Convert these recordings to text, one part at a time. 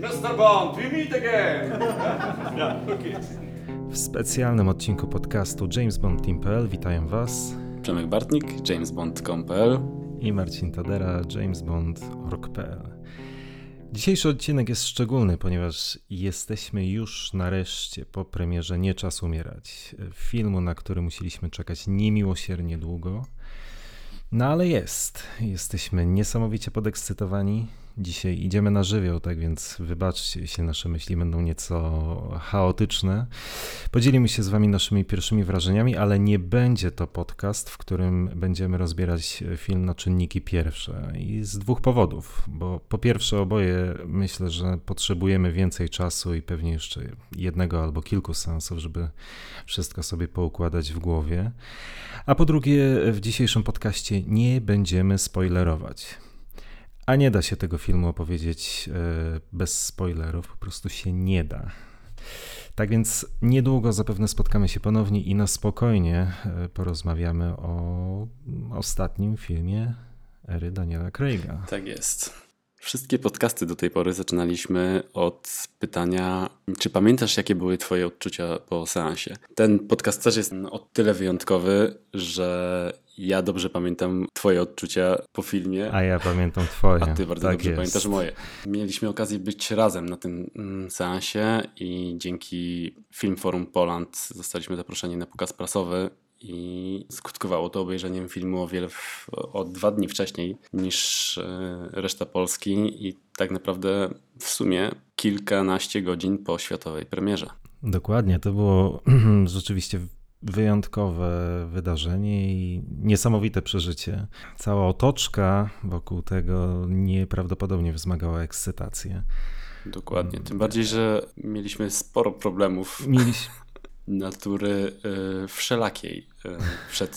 Mr. Bond, we meet again! yeah, okay. W specjalnym odcinku podcastu James Bond Team.pl witają Was Przemek Bartnik, jamesbond.com.pl i Marcin Tadera, jamesbond.org.pl. Dzisiejszy odcinek jest szczególny, ponieważ jesteśmy już nareszcie po premierze Nie Czas Umierać, filmu, na który musieliśmy czekać niemiłosiernie długo. No ale jest. Jesteśmy niesamowicie podekscytowani. Dzisiaj idziemy na żywioł, tak więc wybaczcie, jeśli nasze myśli będą nieco chaotyczne. Podzielimy się z Wami naszymi pierwszymi wrażeniami, ale nie będzie to podcast, w którym będziemy rozbierać film na czynniki pierwsze. I z dwóch powodów, bo po pierwsze, oboje myślę, że potrzebujemy więcej czasu i pewnie jeszcze jednego albo kilku sensów, żeby wszystko sobie poukładać w głowie. A po drugie, w dzisiejszym podcaście nie będziemy spoilerować. A nie da się tego filmu opowiedzieć e, bez spoilerów, po prostu się nie da. Tak więc niedługo zapewne spotkamy się ponownie i na spokojnie e, porozmawiamy o ostatnim filmie ery Daniela Craiga. Tak jest. Wszystkie podcasty do tej pory zaczynaliśmy od pytania, czy pamiętasz, jakie były Twoje odczucia po seansie? Ten podcast też jest o tyle wyjątkowy, że ja dobrze pamiętam Twoje odczucia po filmie. A ja pamiętam Twoje. A Ty bardzo tak dobrze jest. pamiętasz moje. Mieliśmy okazję być razem na tym mm, seansie i dzięki Film Forum Poland zostaliśmy zaproszeni na pokaz prasowy i skutkowało to obejrzeniem filmu o wiele w, o dwa dni wcześniej niż e, reszta Polski i tak naprawdę w sumie kilkanaście godzin po światowej premierze. Dokładnie, to było rzeczywiście wyjątkowe wydarzenie i niesamowite przeżycie. Cała otoczka wokół tego nieprawdopodobnie wzmagała ekscytację. Dokładnie, tym bardziej, że mieliśmy sporo problemów. Mieliśmy natury y, wszelakiej y, przed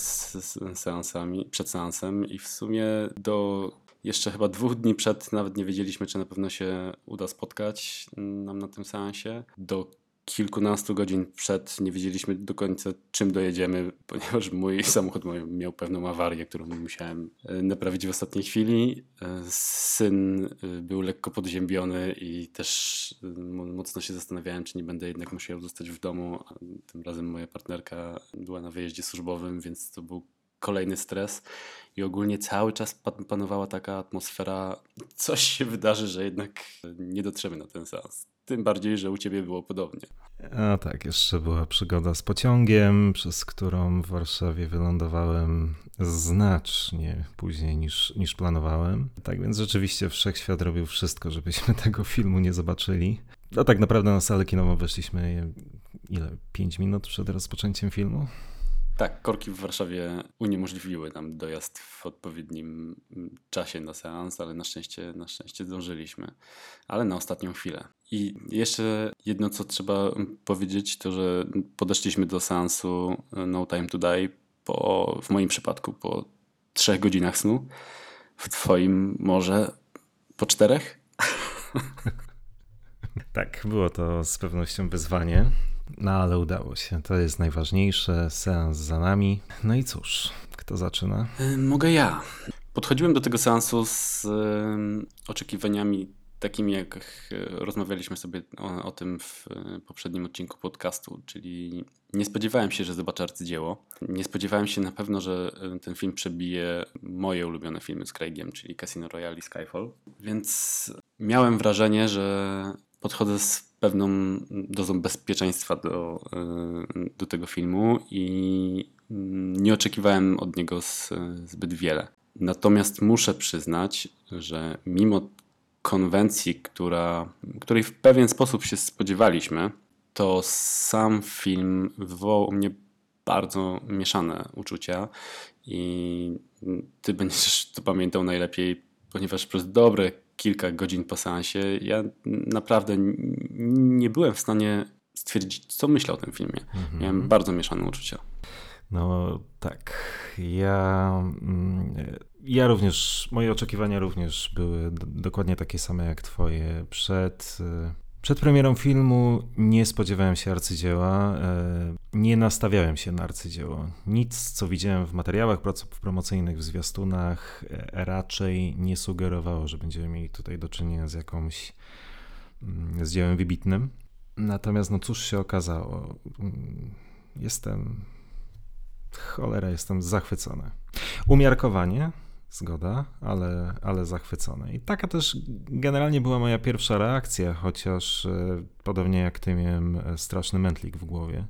seansami, przed seansem i w sumie do jeszcze chyba dwóch dni przed nawet nie wiedzieliśmy, czy na pewno się uda spotkać nam na tym seansie. Do kilkunastu godzin przed nie wiedzieliśmy do końca czym dojedziemy, ponieważ mój samochód miał pewną awarię, którą musiałem e, naprawić w ostatniej chwili. E, syn e, był lekko podziębiony i też mocno się zastanawiałem, czy nie będę jednak musiał zostać w domu. Tym razem moja partnerka była na wyjeździe służbowym, więc to był kolejny stres i ogólnie cały czas panowała taka atmosfera, coś się wydarzy, że jednak nie dotrzemy na ten seans. Tym bardziej, że u ciebie było podobnie. A tak, jeszcze była przygoda z pociągiem, przez którą w Warszawie wylądowałem znacznie później niż, niż planowałem. Tak więc rzeczywiście wszechświat robił wszystko, żebyśmy tego filmu nie zobaczyli. No tak naprawdę na salę kinową weszliśmy ile? 5 minut przed rozpoczęciem filmu? Tak, korki w Warszawie uniemożliwiły nam dojazd w odpowiednim czasie na seans, ale na szczęście, na szczęście zdążyliśmy, ale na ostatnią chwilę. I jeszcze jedno, co trzeba powiedzieć, to że podeszliśmy do seansu No Time to Die po, w moim przypadku po trzech godzinach snu, w twoim może po czterech? tak, było to z pewnością wyzwanie. No ale udało się, to jest najważniejsze, seans za nami. No i cóż, kto zaczyna? E, mogę ja. Podchodziłem do tego seansu z oczekiwaniami takimi, jak e, rozmawialiśmy sobie o, o, tym w e, poprzednim odcinku podcastu, czyli nie spodziewałem się, że zobaczę arcydzieło. Nie spodziewałem się na pewno, że ten film przebije moje ulubione filmy z Craigiem, czyli Casino Royale i Skyfall. Więc miałem wrażenie, że podchodzę z pewną dozą bezpieczeństwa do, e, do tego filmu i nie oczekiwałem od niego zbyt wiele. Natomiast muszę przyznać, że mimo konwencji, która, której w pewien sposób się spodziewaliśmy, to sam film wywołał u mnie bardzo mieszane uczucia i ty będziesz to pamiętał najlepiej, ponieważ przez dobre kilka godzin po seansie, ja naprawdę nie byłem w stanie stwierdzić, co myślę o tym filmie. Mhm. Miałem bardzo mieszane uczucia. No tak. Ja, mm, ja również, moje oczekiwania również były dokładnie takie same jak Twoje. Przed przed premierą filmu nie spodziewałem się arcydzieła, e, nie nastawiałem się na arcydzieło. Nic, co widziałem w materiałach promocyjnych, w zwiastunach, e, raczej nie sugerowało, że będziemy mieli tutaj do czynienia z jakąś mm, z dziełem wybitnym. Natomiast no cóż się okazało? Mm, jestem cholera, jestem zachwycony. Umiarkowanie, zgoda, ale, ale zachwycony. I taka też generalnie była moja pierwsza reakcja, chociaż e, podobnie jak ty miałem e, straszny mętlik w głowie.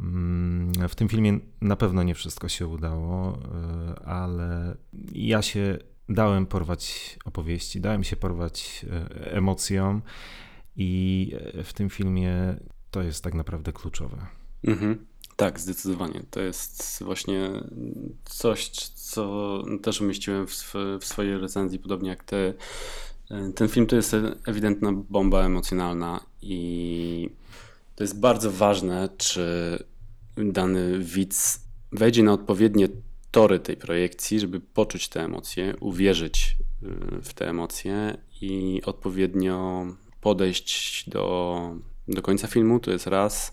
Mm, w tym filmie na pewno nie wszystko się udało, e, ale ja się dałem porwać opowieści, dałem się porwać emocjom i w tym filmie to jest tak naprawdę kluczowe. Mhm. Tak, zdecydowanie. To jest właśnie coś, co też umieściłem w, w swojej recenzji, podobnie jak ty. Ten film to jest ewidentna bomba emocjonalna i to jest bardzo ważne, czy dany widz wejdzie na odpowiednie tory tej projekcji, żeby poczuć te emocje, uwierzyć y, w te emocje i odpowiednio podejść do do końca filmu, to jest raz.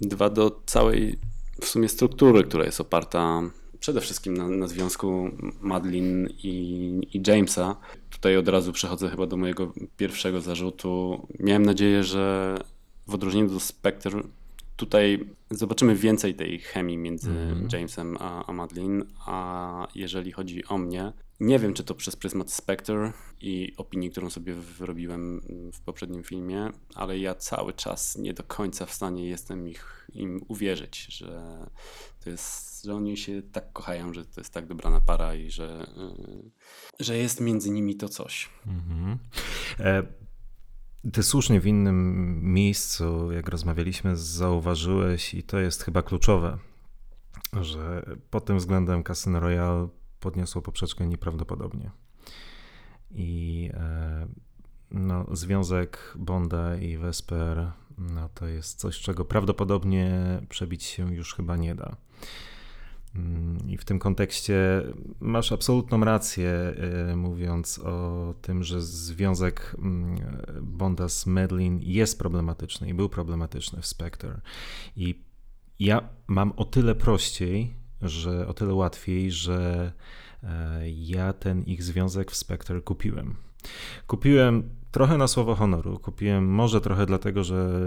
Dwa, do całej w sumie struktury, która jest oparta przede wszystkim na, na związku Madeline i, i, Jamesa. Tutaj od razu przechodzę chyba do mojego pierwszego zarzutu. Miałem nadzieję, że w odróżnieniu do Spectre tutaj zobaczymy więcej tej chemii między mm. Jamesem a, a Madeline, a jeżeli chodzi o mnie, nie wiem, czy to przez pryzmat Spectre i opinii, którą sobie wyrobiłem w poprzednim filmie, ale ja cały czas nie do końca w stanie jestem ich, im uwierzyć, że to jest, że oni się tak kochają, że to jest tak dobrana para i że, y, że jest między nimi to coś. Mhm. E ty słusznie w innym miejscu, jak rozmawialiśmy, zauważyłeś, i to jest chyba kluczowe, że pod tym względem Casino Royale podniosło poprzeczkę nieprawdopodobnie. I e, no, związek Bonda i Vesper no, to jest coś, czego prawdopodobnie przebić się już chyba nie da. Mm, I w tym kontekście masz absolutną rację, e, mówiąc o tym, że związek mm, Bonda z Medlin jest problematyczny i był problematyczny w Spectre. I ja mam o tyle prościej, że o tyle łatwiej, że e, ja ten ich związek w Spectre kupiłem. Kupiłem trochę na słowo honoru. Kupiłem może trochę dlatego, że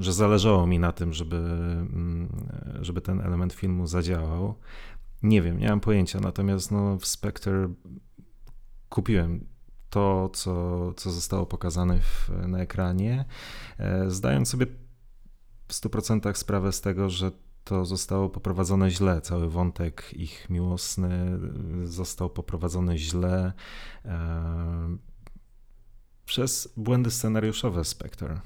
że zależało mi na tym, żeby, mm, żeby ten element filmu zadziałał. Nie wiem, nie mam pojęcia, natomiast no, w Spectre kupiłem to, co, co zostało pokazane w, na ekranie, e, zdając sobie w 100% sprawę z tego, że to zostało poprowadzone źle. Cały wątek ich miłosny został poprowadzony źle e, przez błędy scenariuszowe Spectre.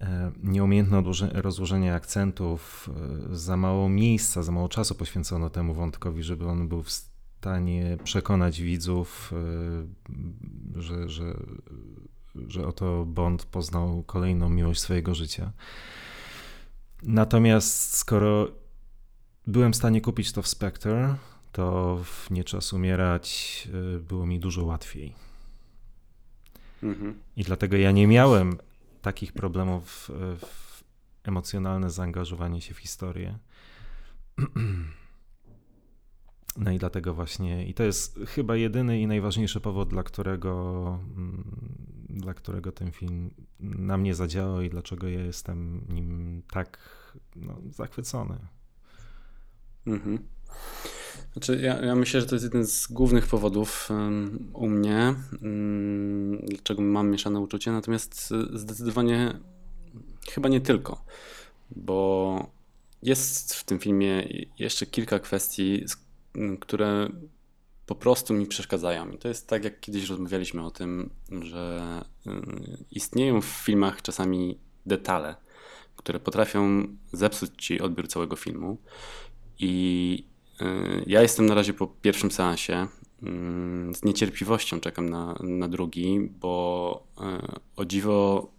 E, nieumiejętne rozłożenie akcentów, e, za mało miejsca, za mało czasu poświęcono temu wątkowi, żeby on był w stanie przekonać widzów, że, że, że oto Bond poznał kolejną miłość swojego życia. Natomiast skoro byłem w stanie kupić to w Spectre, to w Nie Czas Umierać było mi dużo łatwiej. Mhm. I dlatego ja nie miałem takich problemów w emocjonalne zaangażowanie się w historię. No i dlatego właśnie, i to jest chyba jedyny i najważniejszy powód, dla którego, mm, dla którego ten film na mnie zadziałał i dlaczego ja jestem nim tak no, zachwycony. Mhm. Znaczy, ja, ja, myślę, że to jest jeden z głównych powodów um, u mnie, um, dlaczego mam mieszane uczucie, natomiast e, zdecydowanie chyba nie tylko, bo jest w tym filmie jeszcze kilka kwestii, które po prostu mi przeszkadzają. I to jest tak, jak kiedyś rozmawialiśmy o tym, że istnieją w filmach czasami detale, które potrafią zepsuć ci odbiór całego filmu. I Y, ja jestem na razie po pierwszym seansie. Mm, z niecierpliwością czekam na, na drugi, bo y, o dziwo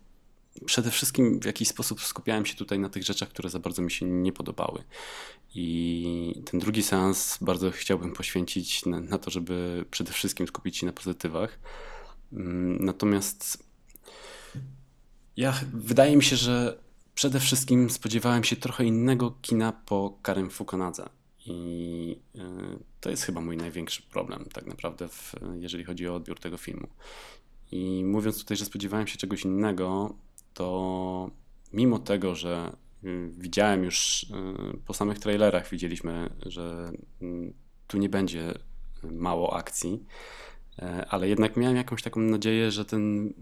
przede wszystkim w jakiś sposób skupiałem się tutaj na tych rzeczach, które za bardzo mi się nie podobały. I ten drugi seans bardzo chciałbym poświęcić na, na to, żeby przede wszystkim skupić się na pozytywach. Mm, natomiast ja wydaje mi się, że przede wszystkim spodziewałem się trochę innego kina po Karem Fukonadze. I e, to jest chyba mój największy problem, tak naprawdę, w, jeżeli chodzi o odbiór tego filmu. I mówiąc tutaj, że spodziewałem się czegoś innego, to mimo tego, że y, widziałem już y, po samych trailerach, widzieliśmy, że tu nie będzie mało akcji, ale jednak miałem jakąś taką nadzieję, że ten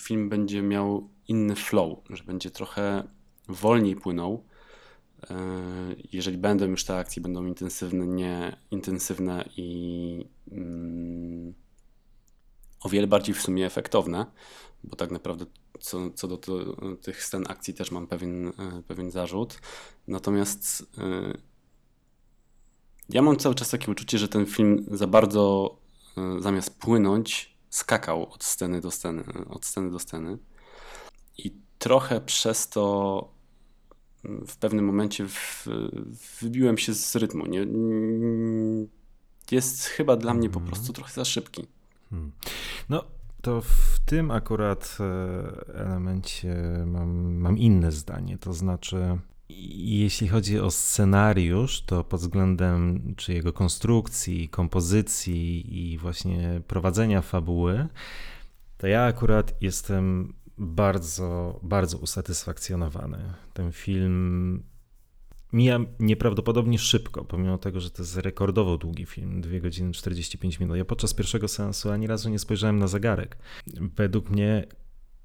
film będzie miał inny flow, że będzie trochę wolniej płynął. E, jeżeli będą już te akcje, będą intensywne, nie intensywne i mm, o wiele bardziej w sumie efektowne, bo tak naprawdę co, co do to, tych scen akcji też mam pewien, e, pewien zarzut. Natomiast e, ja mam cały czas takie uczucie, że ten film za bardzo zamiast płynąć, skakał od sceny do sceny, od sceny do sceny. I trochę przez to mm, w pewnym momencie w, wybiłem się z rytmu. Nie, jest chyba dla mnie po mhm. prostu trochę za szybki. Hmm. No, to w tym akurat e, elemencie mam, mam inne zdanie. To znaczy, jeśli chodzi o scenariusz, to pod względem czy jego konstrukcji, kompozycji i właśnie prowadzenia fabuły, to ja akurat jestem bardzo, bardzo usatysfakcjonowany. Ten film mija nieprawdopodobnie szybko, pomimo tego, że to jest rekordowo długi film, 2 godziny 45 minut. Ja podczas pierwszego seansu ani razu nie spojrzałem na zegarek. Według mnie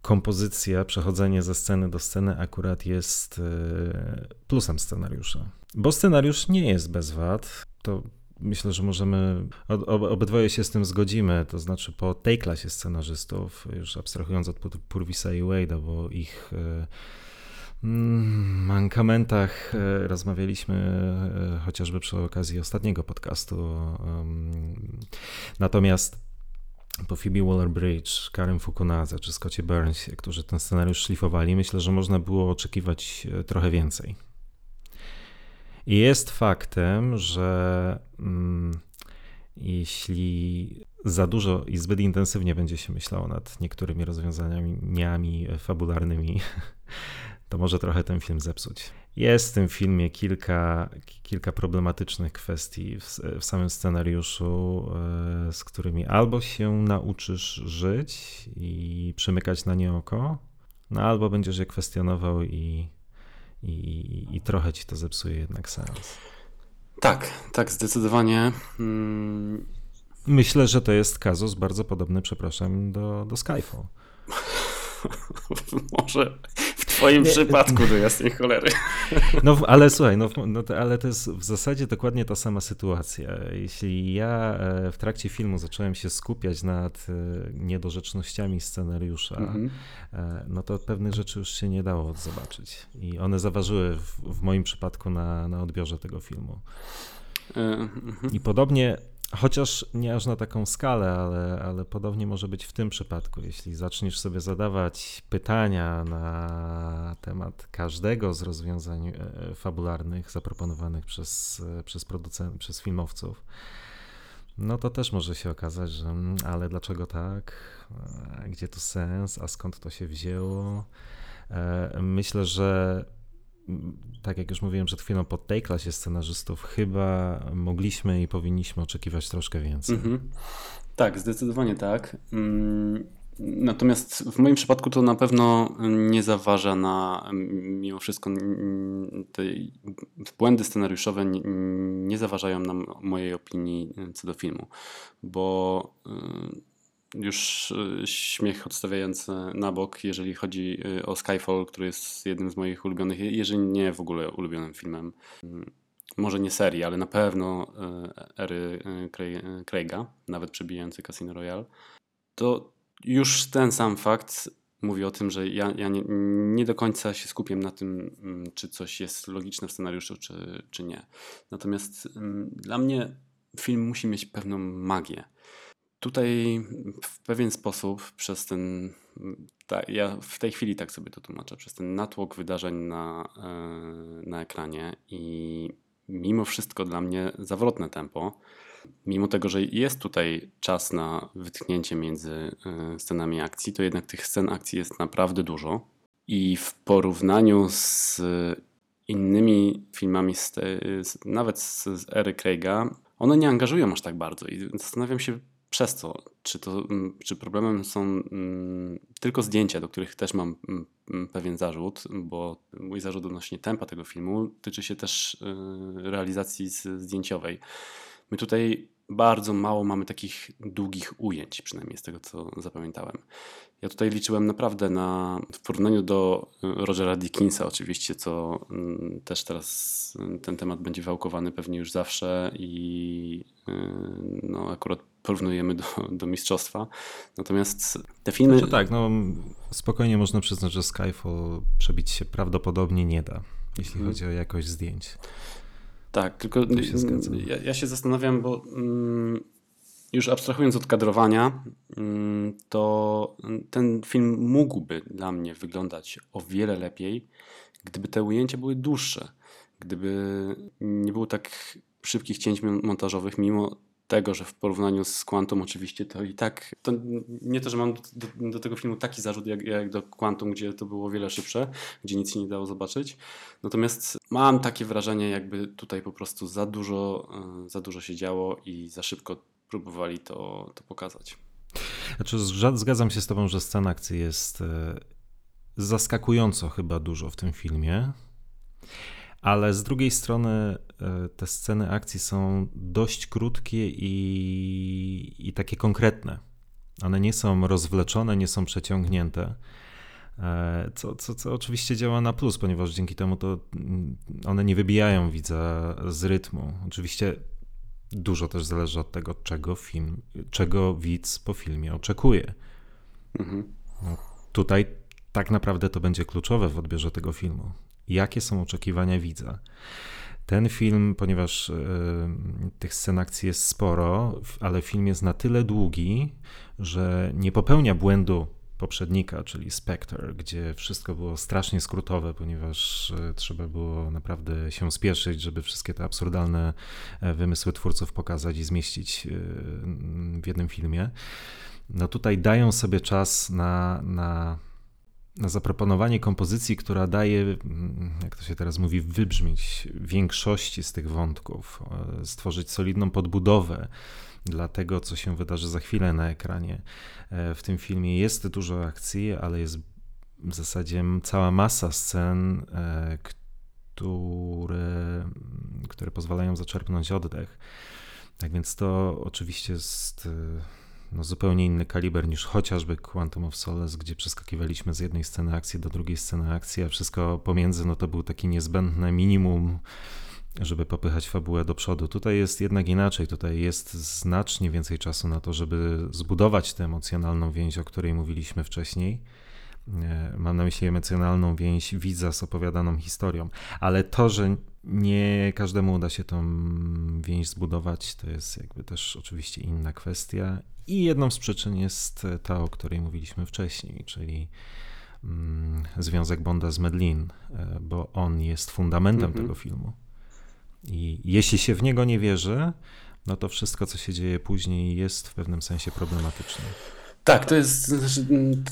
kompozycja, przechodzenie ze sceny do sceny akurat jest e, plusem scenariusza. Bo scenariusz nie jest bez wad. To myślę, że możemy, obydwoje się z tym zgodzimy, to znaczy po tej klasie scenarzystów, już abstrahując od Purvisa i Wade'a, bo ich e, mm, mankamentach e, rozmawialiśmy chociażby przy okazji ostatniego podcastu. Natomiast po Phoebe Waller-Bridge, Karen Fukunaga czy Scottie Burns, którzy ten scenariusz szlifowali, myślę, że można było oczekiwać e, trochę więcej. I jest faktem, że mm, jeśli za dużo i zbyt intensywnie będzie się myślało nad niektórymi rozwiązaniami fabularnymi, to może trochę ten film zepsuć. Jest w tym filmie kilka, kilka problematycznych kwestii w, w, samym scenariuszu, e, z którymi albo się nauczysz żyć i przymykać na nie oko, no albo będziesz je kwestionował i, i, i trochę ci to zepsuje jednak sens. Tak, tak, zdecydowanie. Hmm. Myślę, że to jest kazus bardzo podobny, przepraszam, do, do Skyfall. Może twoim nie, przypadku, do jasnej cholery. No ale słuchaj, no, no ale to jest w zasadzie dokładnie ta sama sytuacja. Jeśli ja e, w trakcie filmu zacząłem się skupiać nad e, niedorzecznościami scenariusza, mhm. E, no to pewnych rzeczy już się nie dało zobaczyć. I one zaważyły w, w moim przypadku na, na odbiorze tego filmu. Mhm. I podobnie Chociaż nie aż na taką skalę, ale, ale podobnie może być w tym przypadku. Jeśli zaczniesz sobie zadawać pytania na temat każdego z rozwiązań e, fabularnych zaproponowanych przez, e, przez producentów, przez filmowców, no to też może się okazać, że mm, ale dlaczego tak? E, gdzie tu sens? A skąd to się wzięło? Myślę, że tak jak już mówiłem przed chwilą, po tej klasie scenarzystów chyba mogliśmy i powinniśmy oczekiwać troszkę więcej. Mhm. Tak, zdecydowanie tak. Mm, natomiast w moim przypadku to na pewno nie zaważa na, mimo wszystko, te błędy scenariuszowe nie, nie zaważają na mojej opinii co do filmu, bo y, już y, śmiech odstawiający na bok, jeżeli chodzi y, o Skyfall, który jest jednym z moich ulubionych, jeżeli nie w ogóle ulubionym filmem. Mm, może nie serii, ale na pewno y, ery Craiga, nawet przebijający Casino Royale. To już ten sam fakt mówi o tym, że ja, ja nie, nie, do końca się skupiam na tym, mm, czy coś jest logiczne w scenariuszu, czy, czy nie. Natomiast mm, dla mnie film musi mieć pewną magię Tutaj w pewien sposób przez ten, ta, ja w tej chwili tak sobie to tłumaczę, przez ten natłok wydarzeń na, e, na ekranie i mimo wszystko dla mnie zawrotne tempo, mimo tego, że jest tutaj czas na wytchnięcie między e, scenami akcji, to jednak tych scen akcji jest naprawdę dużo i w porównaniu z innymi filmami, z te, nawet z, z ery Craiga, one nie angażują aż tak bardzo i zastanawiam się, przez co? Czy, to, mm, czy problemem są mm, tylko zdjęcia, do których też mam mm, pewien zarzut, bo mój zarzut odnośnie tempa tego filmu tyczy się też y, realizacji zdjęciowej. My tutaj bardzo mało mamy takich długich ujęć, przynajmniej z tego co zapamiętałem. Ja tutaj liczyłem naprawdę na, w porównaniu do y, Rogera Dickinsa oczywiście, co mm, też teraz y, ten temat będzie wałkowany pewnie już zawsze i y, no akurat porównujemy do, do mistrzostwa. Natomiast te filmy... Znaczy tak, no spokojnie można przyznać, że Skyfall przebić się prawdopodobnie nie da, jeśli hmm. chodzi o jakość zdjęć. Tak, tylko się ja, ja, się zastanawiam, bo mm, już abstrahując od kadrowania, mm, to ten film mógłby dla mnie wyglądać o wiele lepiej, gdyby te ujęcia były dłuższe, gdyby nie było tak szybkich cięć montażowych, mimo tego, że w porównaniu z Quantum oczywiście to i tak, to nie to, że mam do, do, tego filmu taki zarzut jak, jak, do Quantum, gdzie to było wiele szybsze, gdzie nic się nie dało zobaczyć. Natomiast mam takie wrażenie, jakby tutaj po prostu za dużo, e, za dużo się działo i za szybko próbowali to, to pokazać. Znaczy, zgadzam się z Tobą, że scena akcji jest e, zaskakująco chyba dużo w tym filmie, ale z drugiej strony e, te sceny akcji są dość krótkie i, i takie konkretne. One nie są rozwleczone, nie są przeciągnięte. E, co, co, co oczywiście działa na plus, ponieważ dzięki temu to mm, one nie wybijają widza z rytmu. Oczywiście dużo też zależy od tego, czego film, czego widz po filmie oczekuje. Mhm. No, tutaj tak naprawdę to będzie kluczowe w odbiorze tego filmu. Jakie są oczekiwania widza? Ten film, ponieważ y, tych scen akcji jest sporo, ale film jest na tyle długi, że nie popełnia błędu poprzednika, czyli Spectre, gdzie wszystko było strasznie skrótowe, ponieważ e, trzeba było naprawdę się spieszyć, żeby wszystkie te absurdalne e, wymysły twórców pokazać i zmieścić e, w jednym filmie. No tutaj dają sobie czas na, na, na zaproponowanie kompozycji, która daje, jak to się teraz mówi, wybrzmieć większości z tych wątków, stworzyć solidną podbudowę dla tego, co się wydarzy za chwilę na ekranie. E, w tym filmie jest dużo akcji, ale jest w zasadzie cała masa scen, e, które, które pozwalają zaczerpnąć oddech. Tak więc to oczywiście jest e, no, zupełnie inny kaliber niż chociażby Quantum of Solace, gdzie przeskakiwaliśmy z jednej sceny akcji do drugiej sceny akcji, a wszystko pomiędzy no, to był taki niezbędne minimum żeby popychać fabułę do przodu. Tutaj jest jednak inaczej, tutaj jest znacznie więcej czasu na to, żeby zbudować tę emocjonalną więź, o której mówiliśmy wcześniej. E, mam na myśli emocjonalną więź widza z opowiadaną historią, ale to, że nie każdemu uda się tą więź zbudować, to jest jakby też oczywiście inna kwestia. I jedną z przyczyn jest ta, o której mówiliśmy wcześniej, czyli mm, związek Bonda z Medlin, e, bo on jest fundamentem mm -hmm. tego filmu. I jeśli się w niego nie wierzy, no to wszystko, co się dzieje później, jest w pewnym sensie problematyczne. Tak, to jest, znaczy,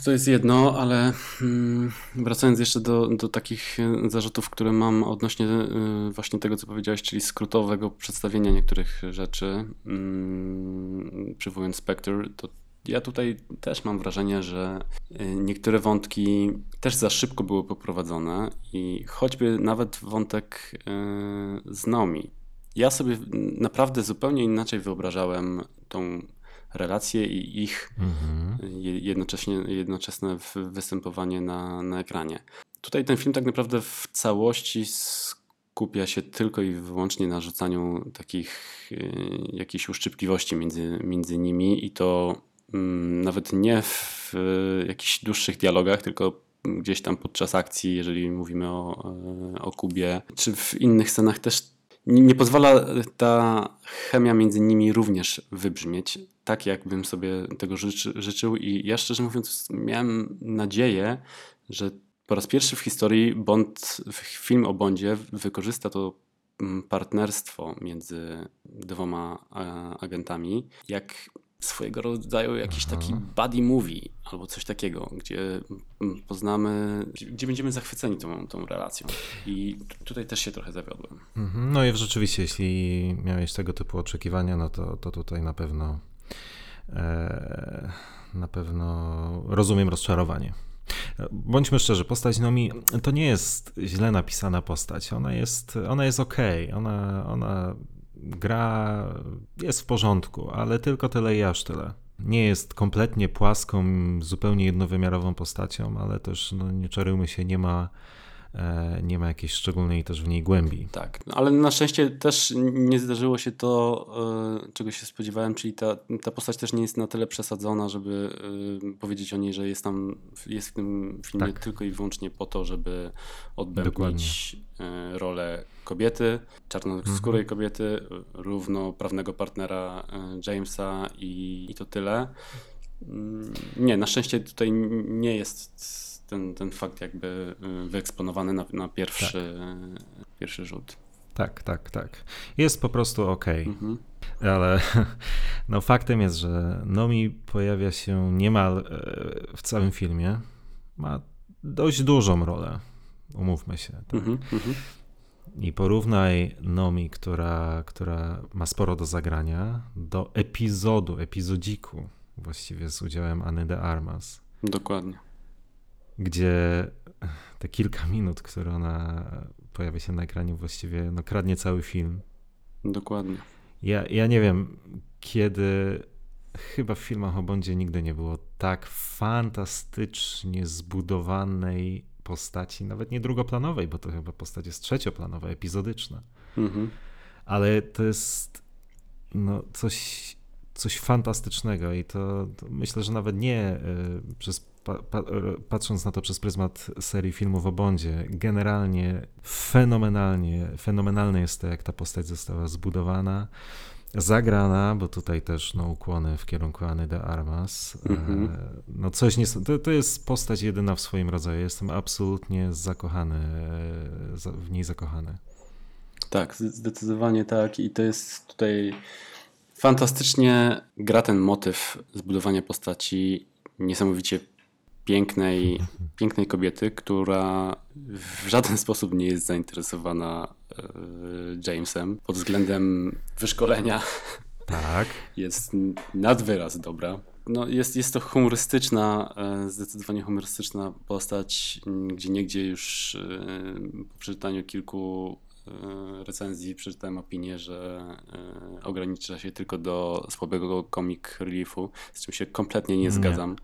to jest jedno, ale mm, wracając jeszcze do, do takich zarzutów, które mam odnośnie y, właśnie tego, co powiedziałeś, czyli skrótowego przedstawienia niektórych rzeczy, mm, przywołując Spectre, to ja tutaj też mam wrażenie, że y, niektóre wątki też za szybko były poprowadzone i choćby nawet wątek y, z Nomi. Ja sobie naprawdę zupełnie inaczej wyobrażałem tą relację i ich mhm. jednocześnie, jednoczesne występowanie na, na ekranie. Tutaj ten film tak naprawdę w całości skupia się tylko i wyłącznie na rzucaniu takich y, jakichś uszczypliwości między, między nimi i to nawet nie w jakichś dłuższych dialogach, tylko gdzieś tam podczas akcji, jeżeli mówimy o, e, o Kubie, czy w innych scenach też nie, nie pozwala ta chemia między nimi również wybrzmieć, tak jakbym sobie tego życzy, życzył. I ja szczerze mówiąc miałem nadzieję, że po raz pierwszy w historii Bond, film o Bondzie wykorzysta to mm, partnerstwo między dwoma e, agentami, jak swojego rodzaju jakiś taki buddy movie albo coś takiego, gdzie poznamy, gdzie będziemy zachwyceni tą, tą relacją. I tutaj też się trochę zawiodłem. Mhm. No i rzeczywiście, jeśli miałeś tego typu oczekiwania, no to, to tutaj na pewno e, na pewno rozumiem rozczarowanie. Bądźmy szczerzy, postać Nomi to nie jest źle napisana postać. Ona jest, ona jest ok, ona, ona gra jest w porządku, ale tylko tyle i aż tyle. Nie jest kompletnie płaską, zupełnie jednowymiarową postacią, ale też, no, nie czarujmy się, nie ma nie ma jakiejś szczególnej też w niej głębi. Tak, ale na szczęście też nie zdarzyło się to, e, czego się spodziewałem, czyli ta, ta postać też nie jest na tyle przesadzona, żeby e, powiedzieć o niej, że jest tam, jest w tym filmie tak. tylko i wyłącznie po to, żeby odbębnić Dokładnie. rolę kobiety, czarnoskórej mhm. kobiety, równoprawnego partnera Jamesa i, i to tyle. Mm, nie, na szczęście tutaj nie jest ten, ten fakt jakby y, wyeksponowany na, na pierwszy, tak. pierwszy rzut. Tak, tak, tak. Jest po prostu ok. Mhm. Ale no, faktem jest, że Nomi pojawia się niemal e, w całym filmie. Ma dość dużą rolę. Umówmy się. Tak? Mhm, mhm. I porównaj Nomi, która, która ma sporo do zagrania, do epizodu, epizodziku właściwie z udziałem Anny de Armas. Dokładnie gdzie te kilka minut, które ona pojawia się na ekranie, właściwie no, kradnie cały film. Dokładnie. Ja, ja nie wiem, kiedy chyba w filmach o Bondzie nigdy nie było tak fantastycznie zbudowanej postaci, nawet nie drugoplanowej, bo to chyba postać jest trzecioplanowa, epizodyczna. Mhm. Ale to jest no, coś, coś fantastycznego i to, to myślę, że nawet nie y, przez pa, pa, patrząc na to przez pryzmat serii filmów o Bondzie, generalnie fenomenalnie, fenomenalne jest to, jak ta postać została zbudowana, zagrana, bo tutaj też no, ukłony w kierunku Anny de Armas. Mm-hmm. No coś nie, to, to jest postać jedyna w swoim rodzaju. Jestem absolutnie zakochany, e, w niej zakochany. Tak, zdecydowanie tak i to jest tutaj fantastycznie gra ten motyw zbudowania postaci niesamowicie pięknej, pięknej kobiety, która w żaden sposób nie jest zainteresowana e, Jamesem pod względem wyszkolenia. Tak. Jest nad wyraz dobra. No jest, jest to humorystyczna, e, zdecydowanie humorystyczna postać, gdzie niegdzie już e, po przeczytaniu kilku recenzji przeczytałem opinię, że e, ogranicza się tylko do słabego comic reliefu, z czym się kompletnie nie zgadzam.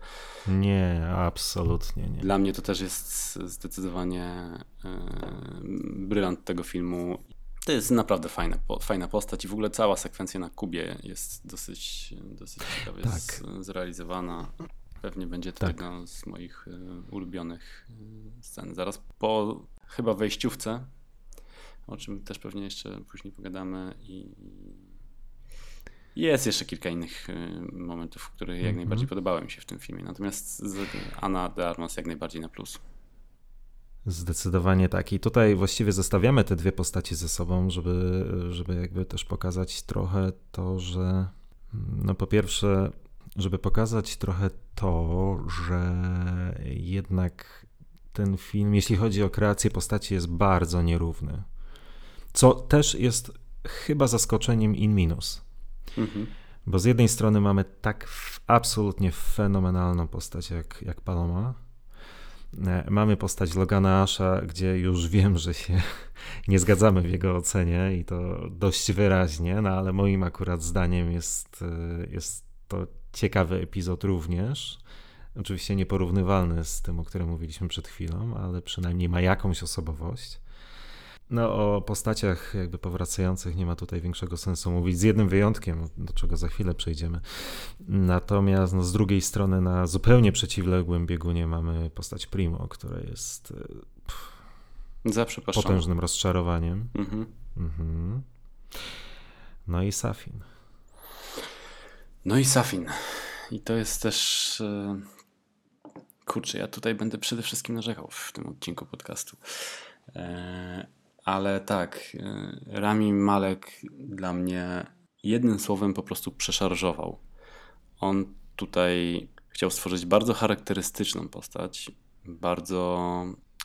Nie, nie absolutnie nie. Dla mnie to też jest zdecydowanie e, brylant tego filmu. To jest naprawdę fajna, fajna postać i w ogóle cała sekwencja na Kubie jest dosyć, dosyć ciekawie tak. zrealizowana. Pewnie będzie to tak. jedna z moich ulubionych scen. Zaraz po chyba wejściówce o czym też pewnie jeszcze później pogadamy i jest jeszcze kilka innych y, momentów, które jak mm -hmm. najbardziej podobały mi się w tym filmie. Natomiast Anna de Armas jak najbardziej na plus. Zdecydowanie tak. I tutaj właściwie zestawiamy te dwie postaci ze sobą, żeby, żeby jakby też pokazać trochę to, że no po pierwsze, żeby pokazać trochę to, że jednak ten film, jeśli chodzi o kreację postaci, jest bardzo nierówny. Co też jest chyba zaskoczeniem in minus. Mhm. Bo z jednej strony mamy tak absolutnie fenomenalną postać jak, jak Paloma. E, mamy postać Logana Asha, gdzie już wiem, że się nie zgadzamy w jego ocenie i to dość wyraźnie, no ale moim akurat zdaniem jest, e, jest to ciekawy epizod również. Oczywiście nieporównywalny z tym, o którym mówiliśmy przed chwilą, ale przynajmniej ma jakąś osobowość. No, o postaciach jakby powracających nie ma tutaj większego sensu mówić, z jednym wyjątkiem, do czego za chwilę przejdziemy. Natomiast no, z drugiej strony na zupełnie przeciwległym biegunie mamy postać Primo, która jest e, pff, potężnym rozczarowaniem. Mhm. Mhm. No i Safin. No i Safin. I to jest też... E, kurczę, ja tutaj będę przede wszystkim narzekał w tym odcinku podcastu. Ale tak, e, Rami Malek dla mnie jednym słowem po prostu przeszarżował. On tutaj chciał stworzyć bardzo charakterystyczną postać, bardzo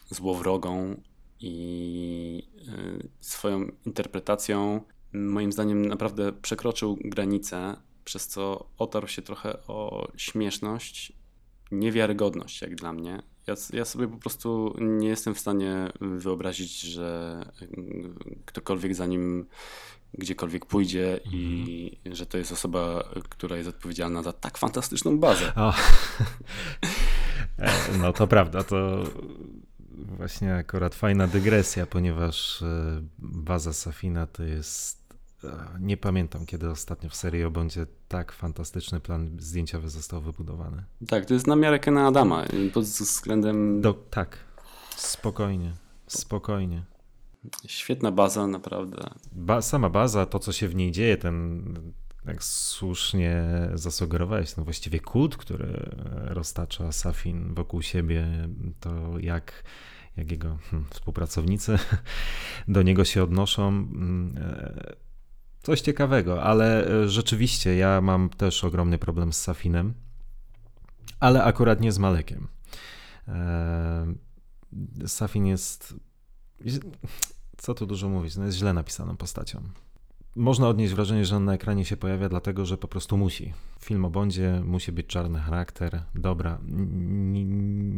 złowrogą i e, swoją interpretacją moim zdaniem naprawdę przekroczył granicę przez co otarł się trochę o śmieszność, niewiarygodność, jak dla mnie. Ja, ja sobie po prostu nie jestem w stanie wyobrazić, że ktokolwiek za nim gdziekolwiek pójdzie i mhm. że to jest osoba, która jest odpowiedzialna za tak fantastyczną bazę. O. E, no to prawda, to właśnie akurat fajna dygresja, ponieważ e, baza Safina to jest nie pamiętam, kiedy ostatnio w serii o Bondzie tak fantastyczny plan zdjęciowy został wybudowany. Tak, to jest na miarę Kena Adama pod względem... Do, tak, spokojnie, spokojnie. Świetna baza, naprawdę. Ba sama baza, to co się w niej dzieje, ten, jak słusznie zasugerowałeś, no właściwie kult, który roztacza Safin wokół siebie, to jak, jak jego hmm, współpracownicy do niego się odnoszą. Coś ciekawego, ale e, rzeczywiście ja mam też ogromny problem z Safinem, ale akurat nie z Malekiem. E, Safin jest co tu dużo mówić, no jest źle napisaną postacią. Można odnieść wrażenie, że on na ekranie się pojawia dlatego, że po prostu musi. Film o Bondzie musi być czarny charakter. Dobra,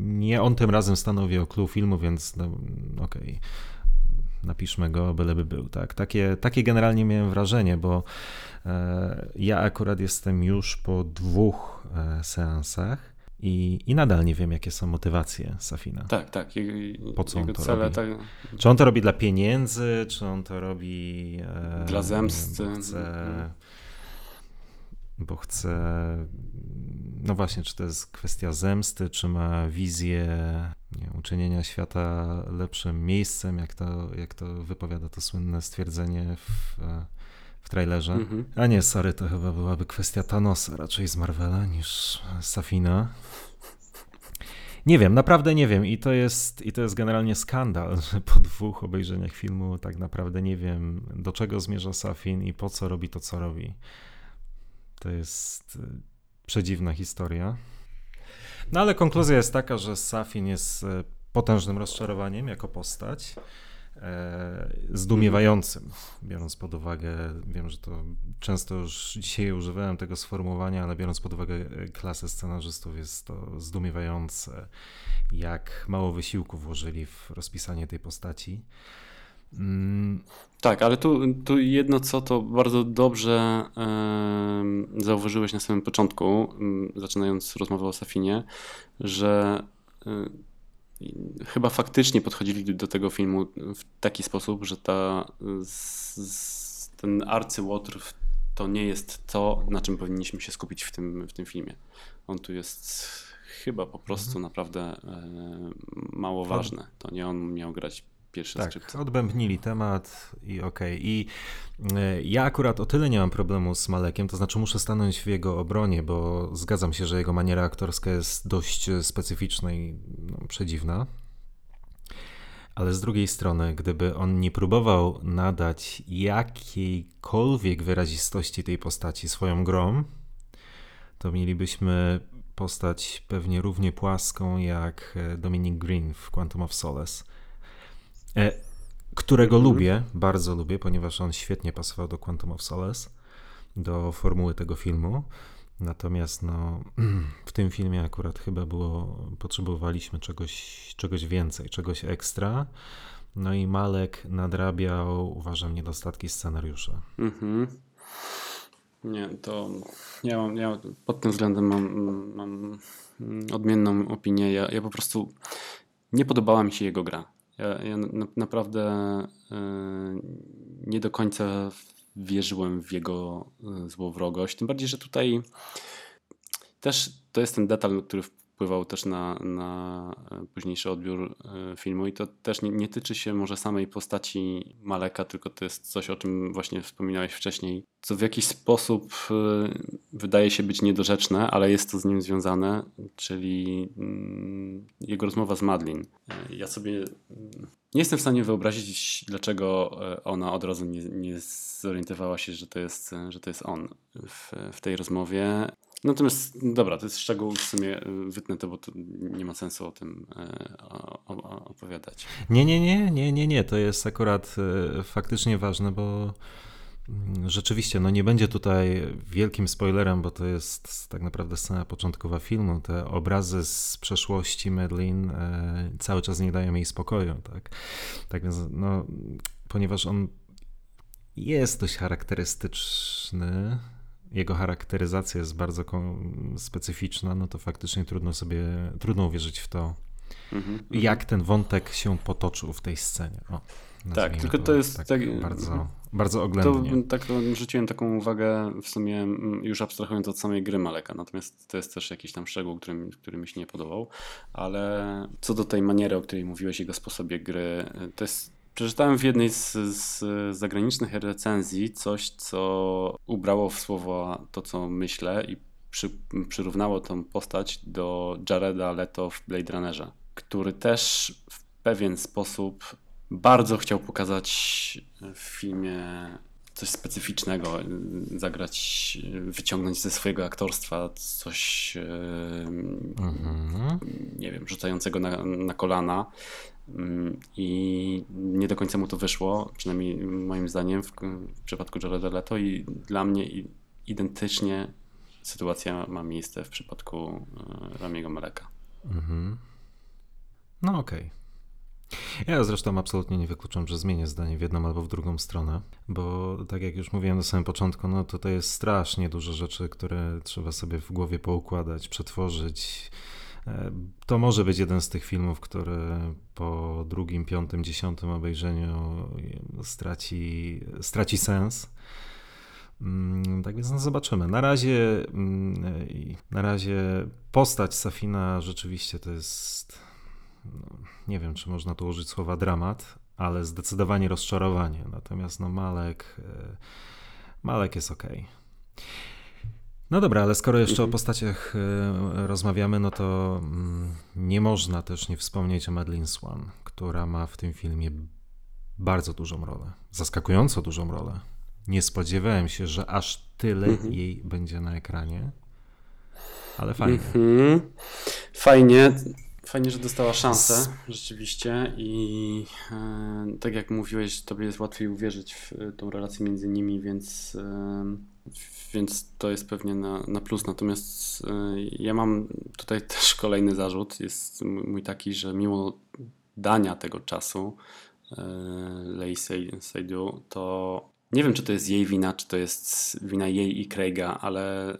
nie on tym razem stanowi o clue filmu, więc no, okej. Okay. Napiszmy go, byleby był. Tak? Takie, takie generalnie miałem wrażenie, bo e, ja akurat jestem już po dwóch e, seansach i, I nadal nie wiem, jakie są motywacje Safina. Tak, tak. po co on to cele, robi? Tak... Czy on to robi dla pieniędzy, czy on to robi. E, dla zemsty. Bo chce, bo chce. No właśnie, czy to jest kwestia zemsty, czy ma wizję nie, uczynienia świata lepszym miejscem, jak to, jak to wypowiada to słynne stwierdzenie w w trailerze. Mm-hmm. A nie, sorry, to chyba byłaby kwestia Thanosa raczej z Marvela niż Safina. Nie wiem, naprawdę nie wiem i to jest, i to jest generalnie skandal, że po dwóch obejrzeniach filmu tak naprawdę nie wiem, do czego zmierza Safin i po co robi to, co robi. To jest przedziwna historia. No ale konkluzja jest taka, że Safin jest y, potężnym rozczarowaniem jako postać. E, zdumiewającym, biorąc pod uwagę, wiem, że to często już dzisiaj używałem tego sformułowania, ale biorąc pod uwagę e, klasę scenarzystów, jest to zdumiewające, jak mało wysiłku włożyli w rozpisanie tej postaci. Mm. Tak, ale tu, tu jedno co to bardzo dobrze yy, zauważyłeś na samym początku, yy, zaczynając rozmowę o Safinie, że yy, chyba faktycznie podchodzili do tego filmu w taki sposób, że ta, z, ten arcyłotr to nie jest to, na czym powinniśmy się skupić w tym, w tym filmie. On tu jest chyba po prostu mhm. naprawdę e, mało ważny. To nie on miał grać pierwszy tak, skrzypce. odbębnili temat i okej. Okay. I y, ja akurat o tyle nie mam problemu z Malekiem, to znaczy muszę stanąć w jego obronie, bo zgadzam się, że jego maniera aktorska jest dość specyficzna i no, przedziwna. Ale z drugiej strony, gdyby on nie próbował nadać jakiejkolwiek wyrazistości tej postaci swoją grą, to mielibyśmy postać pewnie równie płaską jak e, Dominic Green w Quantum of Solace. E, którego mhm. lubię, bardzo lubię, ponieważ on świetnie pasował do Quantum of Solace, do formuły tego filmu. Natomiast no, w tym filmie akurat chyba było, potrzebowaliśmy czegoś, czegoś więcej, czegoś ekstra. No i Malek nadrabiał, uważam, niedostatki scenariusza. Mhm. Nie, to ja, mam, ja pod tym względem mam, mam odmienną opinię. Ja, ja po prostu nie podobała mi się jego gra. Ja, ja na, naprawdę yy, nie do końca wierzyłem w jego e, złowrogość. Tym bardziej, że tutaj też to jest ten detal, który wpływał też na, na e, późniejszy odbiór e, filmu i to też nie, nie, tyczy się może samej postaci Maleka, tylko to jest coś, o czym właśnie wspominałeś wcześniej, co w jakiś sposób e, wydaje się być niedorzeczne, ale jest to z nim związane, czyli mm, jego rozmowa z Madlin. Ja sobie mm, nie jestem w stanie wyobrazić, dlaczego ona od razu nie, nie zorientowała się, że to jest, że to jest on w, w tej rozmowie. Natomiast, dobra, to jest szczegół, w sumie y, wytnę to, bo to nie ma sensu o tym e, opowiadać. Nie, nie, nie, nie, nie, nie, to jest akurat e, faktycznie ważne, bo mm, rzeczywiście, no nie będzie tutaj wielkim spoilerem, bo to jest tak naprawdę scena początkowa filmu. Te obrazy z przeszłości Medlin e, cały czas nie dają jej spokoju, tak? Tak więc, no, ponieważ on jest dość charakterystyczny, jego charakteryzacja jest bardzo specyficzna, no to faktycznie trudno sobie, trudno uwierzyć w to, mhm, jak ten wątek się potoczył w tej scenie. O, tak, tylko to, to jest tak, tak, bardzo, bardzo oględnie. To, tak, rzuciłem taką uwagę w sumie już abstrahując od samej gry Maleka, natomiast to jest też jakiś tam szczegół, który, który mi się nie podobał, ale co do tej maniery, o której mówiłeś, jego sposobie gry, to jest Przeczytałem w jednej z, z, zagranicznych recenzji coś, co ubrało w słowo to, co myślę i przy, przyrównało tą postać do Jareda Leto w Blade Runnerze, który też w pewien sposób bardzo chciał pokazać w filmie coś specyficznego, zagrać, wyciągnąć ze swojego aktorstwa coś, mhm. nie wiem, rzucającego na, na kolana. Mm, I nie do końca mu to wyszło, przynajmniej moim zdaniem w, w przypadku Jareda Leto i dla mnie identycznie sytuacja ma miejsce w przypadku e, Ramiego Maleka. Mhm. No okej. Okay. Ja zresztą absolutnie nie wykluczam, że zmienię zdanie w jedną albo w drugą stronę, bo tak jak już mówiłem na samym początku, no to jest strasznie dużo rzeczy, które trzeba sobie w głowie poukładać, przetworzyć. E, to może być jeden z tych filmów, który po drugim, piątym, dziesiątym obejrzeniu straci, straci sens. Mm, tak więc no zobaczymy. Na razie, mm, na razie postać Safina rzeczywiście to jest no, nie wiem, czy można tu użyć słowa dramat, ale zdecydowanie rozczarowanie. Natomiast no Malek, e, Malek jest ok. No dobra, ale skoro jeszcze o mhm. postaciach e, rozmawiamy, no to mm, nie można też nie wspomnieć o Madeline Swan, która ma w tym filmie bardzo dużą rolę, zaskakująco dużą rolę. Nie spodziewałem się, że aż tyle mhm. jej będzie na ekranie, ale fajnie. Mhm. Fajnie. Fajnie, że dostała szansę, rzeczywiście. I e, tak jak mówiłeś, tobie jest łatwiej uwierzyć w tą relację między nimi, więc, e, więc to jest pewnie na, na plus. Natomiast e, ja mam tutaj też kolejny zarzut. Jest mój taki, że mimo dania tego czasu e, Lei Seydoux, to nie wiem, czy to jest jej wina, czy to jest wina jej i Craiga, ale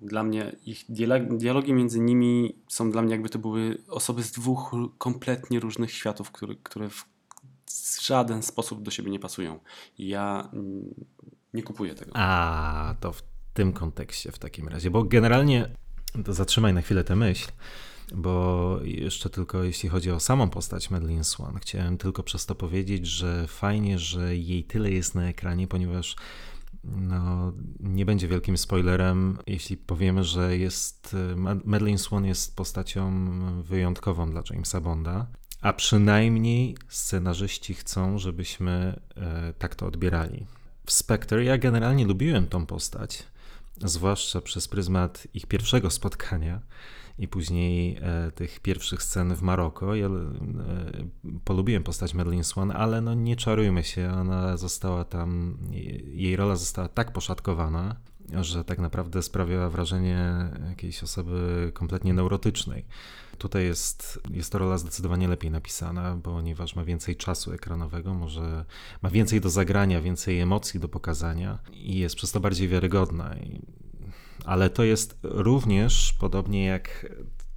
dla mnie ich dialogi między nimi są dla mnie jakby to były osoby z dwóch kompletnie różnych światów, które, które w żaden sposób do siebie nie pasują. Ja nie kupuję tego. A, to w tym kontekście w takim razie, bo generalnie zatrzymaj na chwilę tę myśl bo jeszcze tylko jeśli chodzi o samą postać Madeline Swan, chciałem tylko przez to powiedzieć, że fajnie, że jej tyle jest na ekranie, ponieważ no, nie będzie wielkim spoilerem, jeśli powiemy, że jest Madeline Swan jest postacią wyjątkową dla Jamesa Bonda, a przynajmniej scenarzyści chcą, żebyśmy e, tak to odbierali. W Spectre ja generalnie lubiłem tą postać, zwłaszcza przez pryzmat ich pierwszego spotkania i później e, tych pierwszych scen w Maroko. Ja e, polubiłem postać Madeline Swan, ale no nie czarujmy się, ona została tam, jej rola została tak poszatkowana, że tak naprawdę sprawiała wrażenie jakiejś osoby kompletnie neurotycznej. Tutaj jest, jest to rola zdecydowanie lepiej napisana, ponieważ ma więcej czasu ekranowego, może ma więcej do zagrania, więcej emocji do pokazania i jest przez to bardziej wiarygodna ale to jest również podobnie jak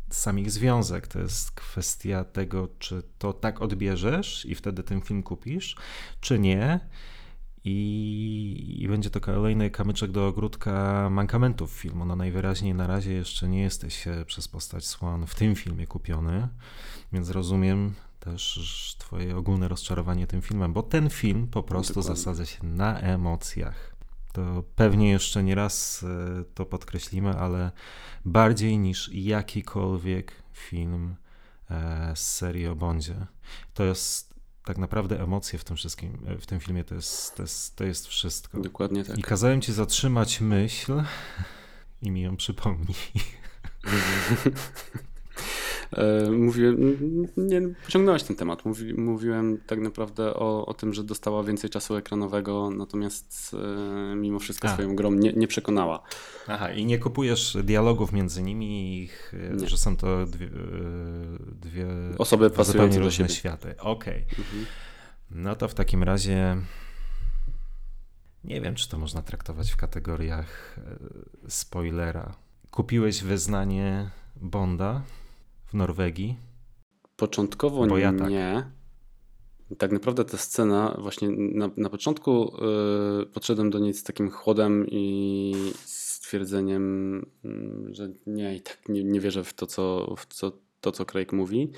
sam ich związek. To jest kwestia tego, czy to tak odbierzesz i wtedy ten film kupisz, czy nie. I, I, będzie to kolejny kamyczek do ogródka mankamentów filmu. No najwyraźniej na razie jeszcze nie jesteś przez postać Swan w tym filmie kupiony, więc rozumiem też twoje ogólne rozczarowanie tym filmem, bo ten film po prostu Dokładnie. zasadza się na emocjach to pewnie jeszcze nie raz e, to podkreślimy, ale bardziej niż jakikolwiek film e, z serii o Bondzie. To jest tak naprawdę emocje w tym wszystkim, e, w tym filmie to jest, to jest, to jest wszystko. Dokładnie tak. I kazałem ci zatrzymać myśl i mi ją przypomnij. E, mówiłem, nie, pociągnąłeś ten temat. Mówi, mówiłem tak naprawdę o, o tym, że dostała więcej czasu ekranowego, natomiast e, mimo wszystko A. swoją grą nie, nie przekonała. Aha, i nie kupujesz dialogów między nimi, ich, e, Nie. że są to dwie, dwie Osoby pasujące do różne siebie. światy. Okej. Mhm. No to w takim razie nie wiem, czy to można traktować w kategoriach spoilera. Kupiłeś wyznanie Bonda w Norwegii? Początkowo Bo ja tak. nie. Tak naprawdę ta scena, właśnie na, na początku y, podszedłem do niej z takim chłodem i stwierdzeniem, mm, że nie, i tak nie, nie wierzę w to co, w co, to, co Craig mówi.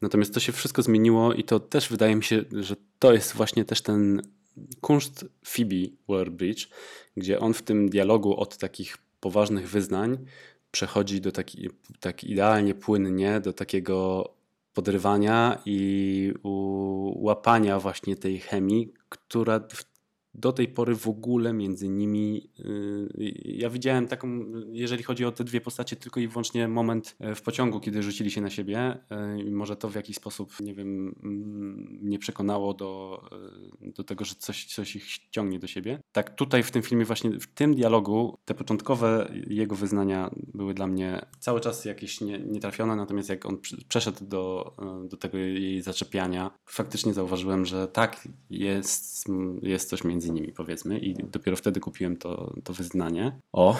Natomiast to się wszystko zmieniło i to też wydaje mi się, że to jest właśnie też ten kunszt Phoebe Waller-Bridge, gdzie on w tym dialogu od takich poważnych wyznań przechodzi do taki, tak idealnie płynnie do takiego podrywania i łapania właśnie tej chemii, która w- do tej pory w ogóle między nimi. yy, Ja widziałem taką, jeżeli chodzi o te dwie postacie, tylko i wyłącznie moment e, w pociągu, kiedy rzucili się na siebie. e, I może to w jakiś sposób, nie wiem, mm, mnie przekonało do, e, do tego, że coś, coś ich ściągnie do siebie. Tak, tutaj w tym filmie, właśnie w tym dialogu, te początkowe jego wyznania były dla mnie cały czas jakieś nie, nietrafione, natomiast jak on przeszedł do, do tego jej zaczepiania, faktycznie zauważyłem, że tak, jest, jest coś między nimi, powiedzmy, i dopiero wtedy kupiłem to, to wyznanie. O,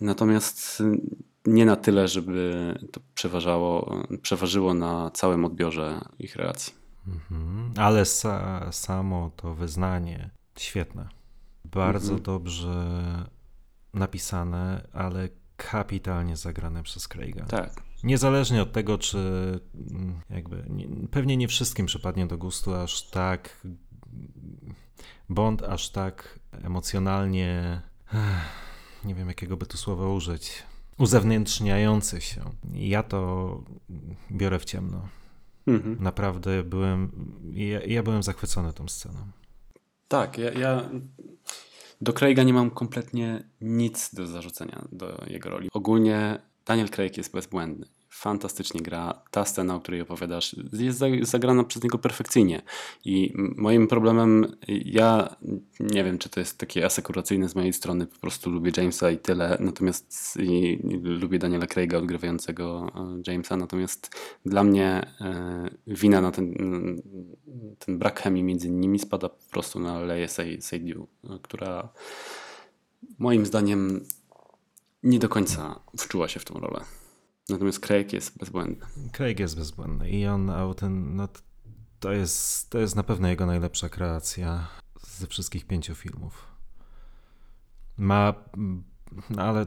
natomiast nie na tyle, żeby to przeważało, przeważyło na całym odbiorze ich relacji. Mhm. Ale sa, samo to wyznanie świetne. Bardzo Mhm. dobrze napisane, ale kapitalnie zagrane przez Craiga. Tak. Niezależnie od tego, czy mm, jakby nie, pewnie nie wszystkim przypadnie do gustu aż tak Bond aż tak emocjonalnie nie wiem jakiego by tu słowa użyć uzewnętrzniający się. Ja to biorę w ciemno. Mhm. Naprawdę byłem ja, ja byłem zachwycony tą sceną. Tak, ja, ja do Craiga nie mam kompletnie nic do zarzucenia do jego roli. Ogólnie Daniel Craig jest bezbłędny. Fantastycznie gra. Ta scena, o której opowiadasz, jest za- zagrana przez niego perfekcyjnie. I moim problemem, ja nie wiem, czy to jest takie asekuracyjne z mojej strony, po prostu lubię Jamesa i tyle, natomiast i, lubię Daniela Craiga odgrywającego e, Jamesa, natomiast dla mnie e, wina na ten, ten brak chemii między nimi spada po prostu na Leję Sey- Seydoux, e, która moim zdaniem nie do końca wczuła się w tą rolę. Natomiast Craig jest bezbłędny. Craig jest bezbłędny i on auten, no, to, jest, to jest na pewno jego najlepsza kreacja ze wszystkich pięciu filmów. Ma, mm, no ale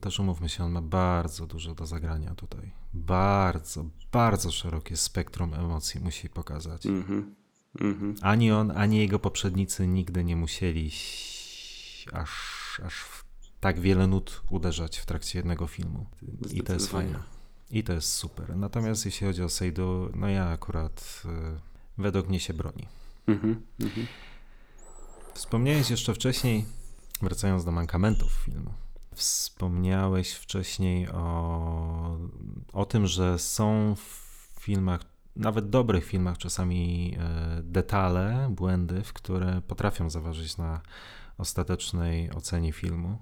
też umówmy się, on ma bardzo dużo do zagrania tutaj. Bardzo, bardzo szerokie spektrum emocji musi pokazać. Mhm. Mhm. Ani on, ani jego poprzednicy nigdy nie musieli aż, aż w tak wiele nut uderzać w trakcie jednego filmu. I to jest fajne. I to jest super. Natomiast jeśli chodzi o Seydu, no ja akurat y, według mnie się broni. Mhm. Mhm. Wspomniałeś jeszcze wcześniej, wracając do mankamentów filmu, wspomniałeś wcześniej o, o tym, że są w filmach, nawet dobrych filmach, czasami e, detale, błędy, w które potrafią zaważyć na ostatecznej ocenie filmu.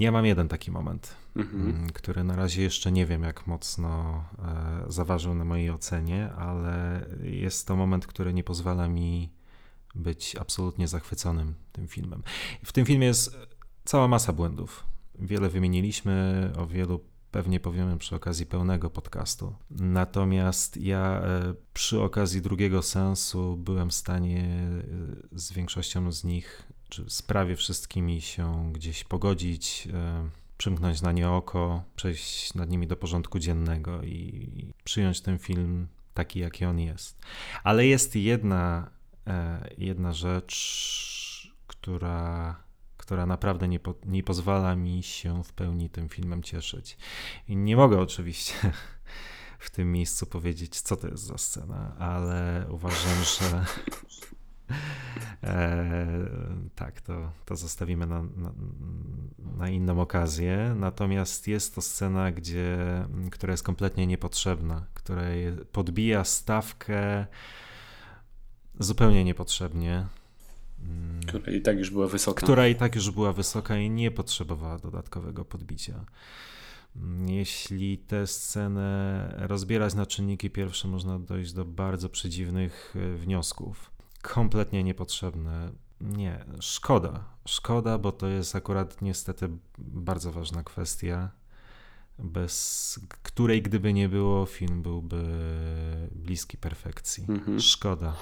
Ja mam jeden taki moment, Mhm. mm, który na razie jeszcze nie wiem, jak mocno e, zaważył na mojej ocenie, ale jest to moment, który nie pozwala mi być absolutnie zachwyconym tym filmem. W tym filmie jest cała masa błędów. Wiele wymieniliśmy, o wielu pewnie powiemy przy okazji pełnego podcastu. Natomiast ja e, przy okazji drugiego sensu byłem w stanie e, z większością z nich, czy z prawie wszystkimi się gdzieś pogodzić, e, przymknąć na nie oko, przejść nad nimi do porządku dziennego i przyjąć ten film taki, jaki on jest. Ale jest jedna, e, jedna rzecz, która, która naprawdę nie, po, nie pozwala mi się w pełni tym filmem cieszyć. I nie mogę oczywiście w tym miejscu powiedzieć, co to jest za scena, ale uważam, że e, tak, to, to zostawimy na, na, na inną okazję, natomiast jest to scena, gdzie, która jest kompletnie niepotrzebna, która podbija stawkę zupełnie niepotrzebnie. Która i tak już była wysoka. Która i tak już była wysoka i nie potrzebowała dodatkowego podbicia. Jeśli tę scenę rozbierać na czynniki pierwsze, można dojść do bardzo przedziwnych e, wniosków. Kompletnie niepotrzebne. Nie, szkoda. Szkoda, bo to jest akurat niestety bardzo ważna kwestia bez której gdyby nie było, film byłby bliski perfekcji. Mhm. Szkoda.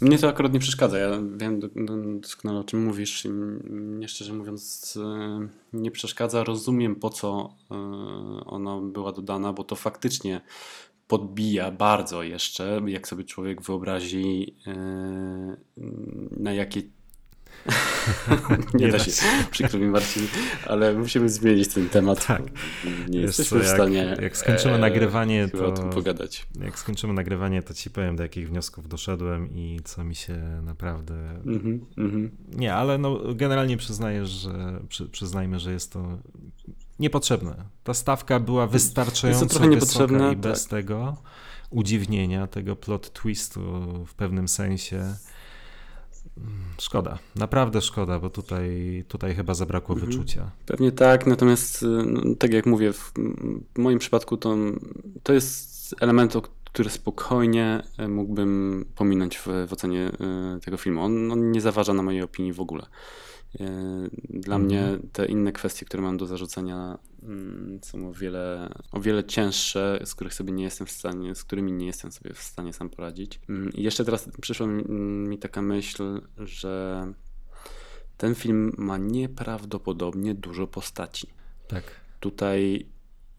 Mnie to akurat nie przeszkadza. Ja wiem doskonale o czym mówisz. Mnie szczerze mówiąc e, nie przeszkadza. Rozumiem po co e, ona była dodana, bo to faktycznie podbija bardzo jeszcze, jak sobie człowiek wyobrazi e, na jakie nie, da się, przykro mi Marcin, ale musimy zmienić ten temat. Tak. Nie Wiesz jesteśmy co, w stanie jak, jak skończymy e, nagrywanie, to o tym pogadać. Jak skończymy nagrywanie, to ci powiem, do jakich wniosków doszedłem i co mi się naprawdę... Mm -hmm, Nie, ale no, generalnie przyznaję, że, przy, przyznajmy, że jest to niepotrzebne. Ta stawka była wystarczająco wysoka i bez tak. tego udziwnienia, tego plot twistu w pewnym sensie Szkoda, naprawdę szkoda, bo tutaj, tutaj chyba zabrakło mhm. wyczucia. Pewnie tak, natomiast no, tak jak mówię, w moim przypadku to, to jest element, który spokojnie e, mógłbym pominąć w, w ocenie e, tego filmu. On, on nie zaważa na mojej opinii w ogóle. E, dla mm. mnie te inne kwestie, które mam do zarzucenia, są o wiele, o wiele cięższe, z których sobie nie jestem w stanie, z którymi nie jestem sobie w stanie sam poradzić. Mm, I jeszcze teraz przyszła mi taka myśl, że ten film ma nieprawdopodobnie dużo postaci. Tak. Tutaj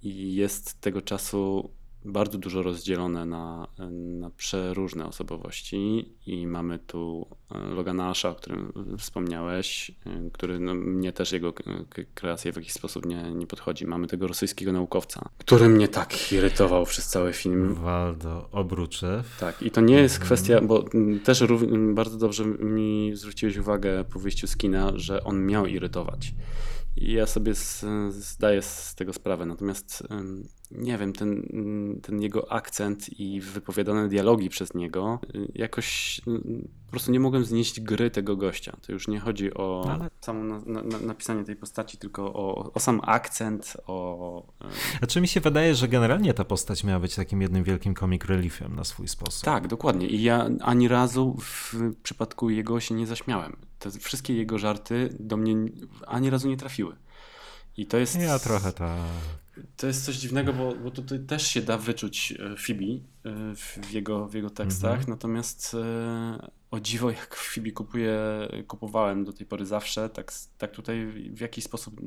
jest tego czasu bardzo dużo rozdzielone na, na przeróżne osobowości i mamy tu e, Logana Asha, o którym wspomniałeś, e, który no, mnie też jego kreacja w jakiś sposób nie, nie podchodzi. Mamy tego rosyjskiego naukowca, który mnie tak irytował przez cały film. Waldo Obruczew. Tak, i to nie jest kwestia, bo też bardzo dobrze mi zwróciłeś uwagę po wyjściu z kina, że on miał irytować. I ja sobie zdaję z tego sprawę. Natomiast nie wiem, ten, ten jego akcent i wypowiadane dialogi przez niego y, jakoś po prostu nie mogłem znieść gry tego gościa. To już nie chodzi o Ale... samo na, na, napisanie tej postaci, tylko o, o sam akcent, o... Znaczy mi się wydaje, że generalnie ta postać miała być takim jednym wielkim comic reliefem na swój sposób. Tak, dokładnie. I ja ani razu w przypadku jego się nie zaśmiałem. Te wszystkie jego żarty do mnie ani razu nie trafiły. I to jest. Ja trochę tak. To jest coś dziwnego, bo, bo tutaj też się da wyczuć e, Phoebe e, w jego, w jego tekstach, mhm. natomiast e, o dziwo, jak Phoebe kupuję, kupowałem do tej pory zawsze, tak, tak tutaj w jakiś sposób,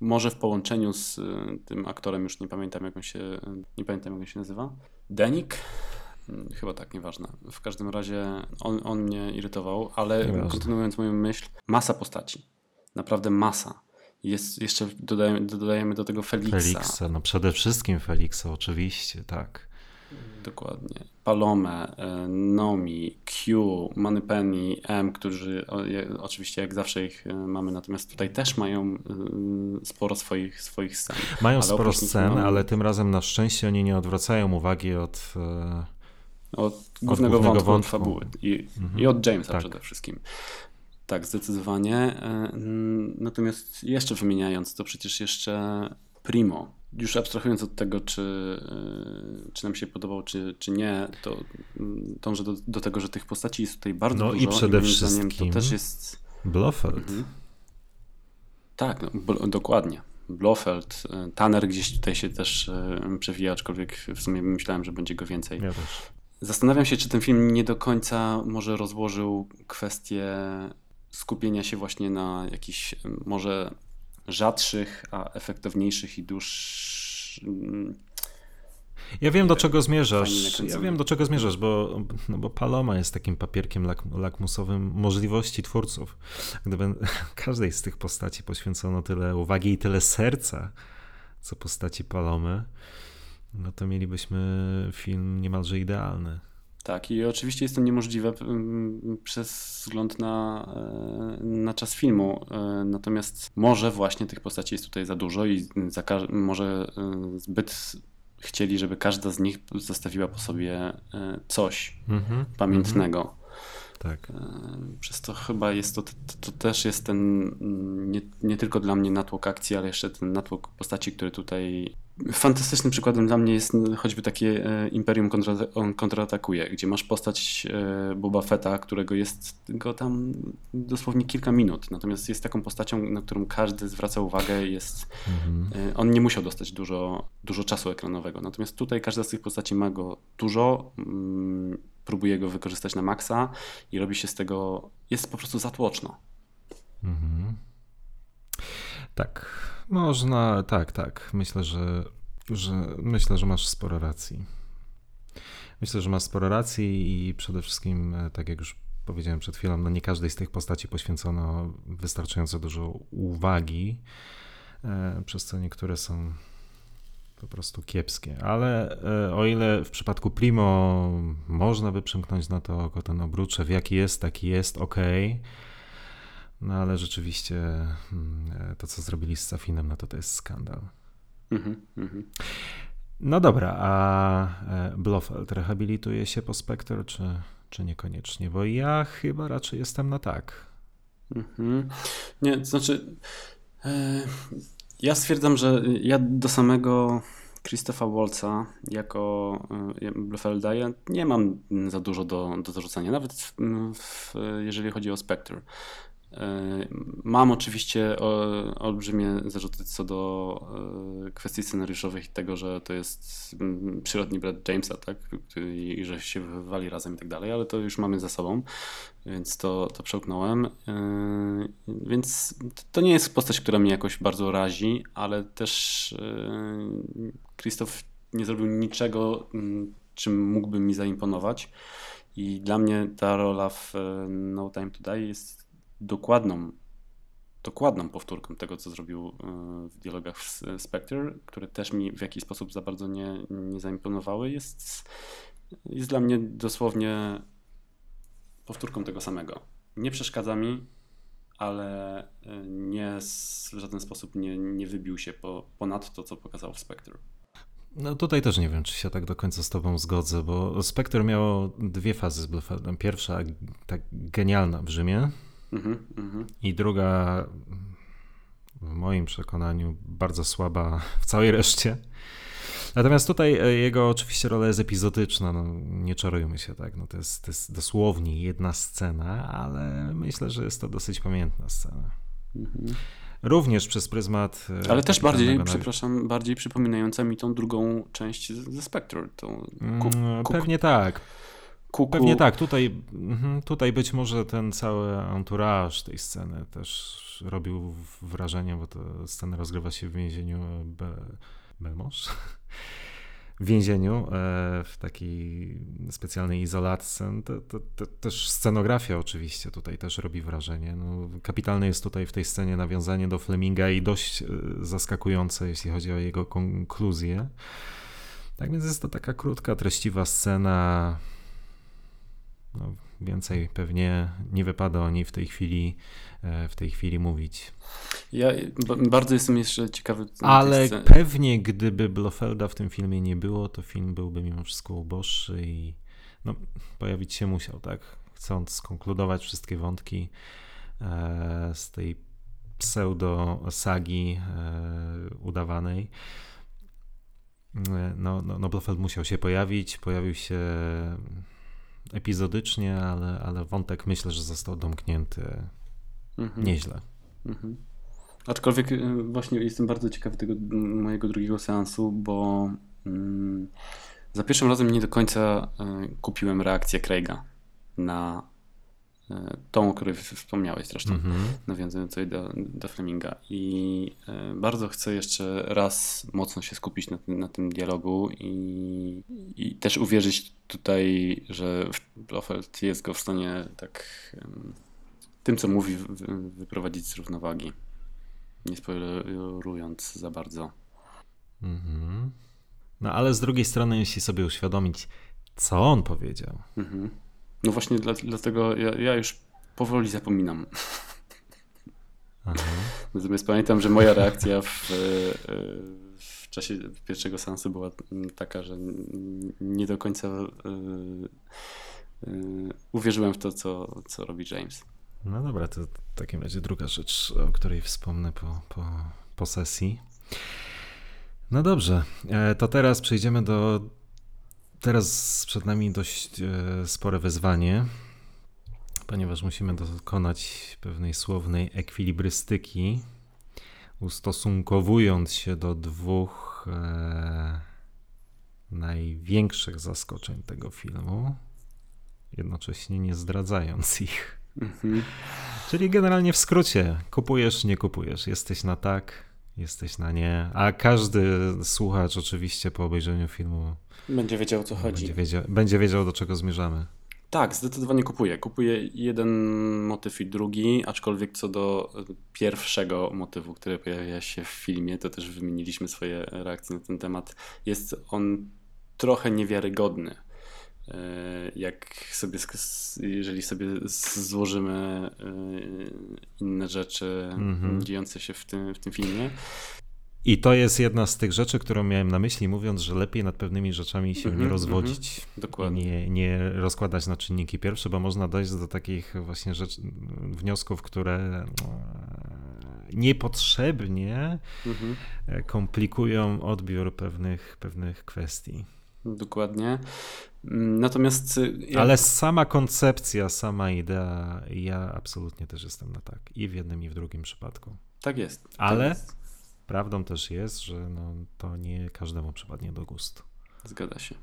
może w połączeniu z tym aktorem, już nie pamiętam jak on się, nie pamiętam jak on się nazywa, Denik? Hmm, chyba tak, nieważne. W każdym razie on, on mnie irytował, ale nieważne. kontynuując moją myśl, masa postaci. Naprawdę masa. Jest, jeszcze dodajemy, dodajemy do tego Felixa. Felixa, no przede wszystkim Felixa, oczywiście, tak. Dokładnie. Palome, e, Nomi, Q, Moneypenny, M, którzy oczywiście jak zawsze ich e, mamy, natomiast tutaj też mają e, sporo swoich, swoich scen. Mają ale sporo scen, mamy... ale tym razem na szczęście oni nie odwracają uwagi od od głównego, od głównego wątku, wątku. fabuły i, mhm. i od Jamesa tak. przede wszystkim. Tak, zdecydowanie. E, natomiast jeszcze wymieniając, to przecież jeszcze Primo. Już abstrahując od tego, czy, e, czy nam się podobał, czy, czy nie, to dążę do, do tego, że tych postaci jest tutaj bardzo no dużo. No i przede i wszystkim to też jest... Blofeld. Mhm. Tak, no, dokładnie. Blofeld, e, Tanner gdzieś tutaj się też przewija, aczkolwiek w sumie myślałem, że będzie go więcej. Ja też. Zastanawiam się, czy ten film nie do końca może rozłożył kwestię skupienia się właśnie na jakichś może rzadszych, a efektowniejszych i dłuższych. Ja wiem, do czego zmierzasz. Ja wiem, do czego zmierzasz, bo, no bo Paloma jest takim papierkiem lak, lakmusowym możliwości twórców. Gdyby każdej z tych postaci poświęcono tyle uwagi i tyle serca, co postaci Palomy, no to mielibyśmy film niemalże idealny. Tak, i oczywiście jest to niemożliwe mm, przez wzgląd na, e, na czas filmu. E, natomiast może właśnie tych postaci jest tutaj za dużo i za, może e, zbyt chcieli, żeby każda z nich zostawiła po sobie coś mhm, pamiętnego. Mhm. Tak. Przez to chyba jest to, to, to, też jest ten mm, nie, nie tylko dla mnie natłok akcji, ale jeszcze ten natłok postaci, który tutaj Fantastycznym przykładem dla mnie jest choćby takie e, Imperium kontra, kontratakuje, gdzie masz postać e, Boba Fetta, którego jest go tam dosłownie kilka minut. Natomiast jest taką postacią, na którą każdy zwraca uwagę. Jest, mhm. E, on nie musiał dostać dużo, dużo czasu ekranowego. Natomiast tutaj każda z tych postaci ma go dużo, mm, próbuje go wykorzystać na maksa i robi się z tego, jest po prostu zatłoczno. Mhm. Tak. Można, tak, tak. Myślę, że, że myślę, że masz sporo racji. Myślę, że masz sporo racji i przede wszystkim, e, tak jak już powiedziałem przed chwilą, no nie każdej z tych postaci poświęcono wystarczająco dużo uwagi, e, przez co niektóre są po prostu kiepskie. Ale e, o ile w przypadku Primo można by przymknąć na to oko ten obruczew, jaki jest, taki jest, ok no ale rzeczywiście mm, e, to, co zrobili z Safinem, no to to jest skandal. Mhm, mhm. No dobra, a e, Blofeld rehabilituje się po Spectre, czy, czy niekoniecznie? Bo ja chyba raczej jestem na tak. Mhm. Nie, to znaczy e, ja stwierdzam, że ja do samego Christopha Waltza jako Blofelda ja nie mam za dużo do, do zarzucenia, nawet w, w, jeżeli chodzi o Spectre. E, mam oczywiście olbrzymie zarzuty co do e, kwestii scenariuszowych i tego, że to jest mm, przyrodni brat Jamesa, tak? I że się wywali razem i tak dalej, ale to już mamy za sobą, więc to, to przełknąłem. E, więc to nie jest postać, która mnie jakoś bardzo razi, ale też Krzysztof nie zrobił niczego, mm, czym mógłby mi zaimponować. I dla mnie ta rola w No Time to Die jest dokładną, dokładną powtórką tego, co zrobił e, w dialogach w Spectre, które też mi w jakiś sposób za bardzo nie, nie zaimponowały, jest, jest dla mnie dosłownie powtórką tego samego. Nie przeszkadza mi, ale e, nie w żaden sposób nie, nie wybił się po, ponad to, co pokazał w Spectre. No tutaj też nie wiem, czy się tak do końca z tobą zgodzę, bo Spectre miało dwie fazy z Blofeldem. Pierwsza, tak genialna w Rzymie, Mhm, mhm. I druga, w moim przekonaniu, bardzo słaba w całej reszcie. Natomiast tutaj e, jego oczywiście rola jest epizodyczna, no, nie czarujmy się, tak? No, to, jest, to jest dosłownie jedna scena, ale myślę, że jest to dosyć pamiętna scena. Mhm. Również przez pryzmat. E, ale też bardziej, przepraszam, bardziej przypominająca mi tą drugą część ze Spectre. Tą mm, Pewnie tak. Kuku. Pewnie tak, tutaj, mhm, tutaj być może ten cały entourage tej sceny też robił wrażenie, bo to scena rozgrywa się w więzieniu Be Belmosz. W więzieniu, e, w takiej specjalnej izolatce. To, to, to, też scenografia oczywiście tutaj też robi wrażenie. No, kapitalne jest tutaj w tej scenie nawiązanie do Fleminga i dość e, zaskakujące, jeśli chodzi o jego konkluzję. Tak więc jest to taka krótka, treściwa scena, no, więcej pewnie nie wypada o niej w tej chwili, e, w tej chwili mówić. Ja bardzo jestem jeszcze ciekawy. Ale pewnie gdyby Blofelda w tym filmie nie było, to film byłby mimo wszystko uboższy i no, pojawić się musiał, tak? Chcąc skonkludować wszystkie wątki e, z tej pseudo-sagi e, udawanej. No, no, no Blofeld musiał się pojawić, pojawił się epizodycznie, ale, ale wątek myślę, że został domknięty mhm. nieźle. Mhm. Aczkolwiek y, właśnie jestem bardzo ciekawy tego mojego drugiego seansu, bo mm, za pierwszym razem nie do końca y, kupiłem reakcję Craiga na tą, o której wspomniałeś zresztą, mm -hmm. nawiązując tutaj do, do Fleminga. I e, bardzo chcę jeszcze raz mocno się skupić na tym, na tym dialogu i, i też uwierzyć tutaj, że Blofeld jest go w stanie tak tym, co mówi, wyprowadzić z równowagi. Nie spoilerując za bardzo. Mm -hmm. No ale z drugiej strony, jeśli sobie uświadomić, co on powiedział. Mhm. No właśnie dla, dlatego ja, ja już powoli zapominam. Aha. Natomiast pamiętam, że moja reakcja w, e, w czasie pierwszego seansu była taka, że nie do końca e, e, uwierzyłem w to, co, co robi James. No dobra, to w takim razie druga rzecz, o której wspomnę po, po, po sesji. No dobrze, to teraz przejdziemy do. Teraz przed nami dość spore wyzwanie ponieważ musimy dokonać pewnej słownej ekwilibrystyki, ustosunkowując się do dwóch e, największych zaskoczeń tego filmu, jednocześnie nie zdradzając ich. Mhm. Czyli generalnie w skrócie, kupujesz, nie kupujesz, jesteś na tak, jesteś na nie, a każdy słuchacz oczywiście po obejrzeniu filmu będzie wiedział o co chodzi. Będzie wiedział, będzie wiedział do czego zmierzamy. Tak, zdecydowanie kupuję. Kupuję jeden motyw i drugi, aczkolwiek co do pierwszego motywu, który pojawia się w filmie, to też wymieniliśmy swoje reakcje na ten temat. Jest on trochę niewiarygodny. E, jak sobie, jeżeli sobie złożymy e, inne rzeczy -hmm. dziejące się w tym, w tym filmie, i to jest jedna z tych rzeczy, którą miałem na myśli, mówiąc, że lepiej nad pewnymi rzeczami się mm -hmm, nie rozwodzić. Mm -hmm, dokładnie. Nie, nie rozkładać na czynniki pierwsze, bo można dojść do takich właśnie rzeczy, wniosków, które no, niepotrzebnie mm -hmm. komplikują odbiór pewnych, pewnych kwestii. Dokładnie. Natomiast. Y, ja... Ale sama koncepcja, sama idea, ja absolutnie też jestem na tak. I w jednym, i w drugim przypadku. Tak jest. Tak Ale. Jest Prawdą też jest, że no, to nie każdemu przypadnie do gustu. Zgadza się.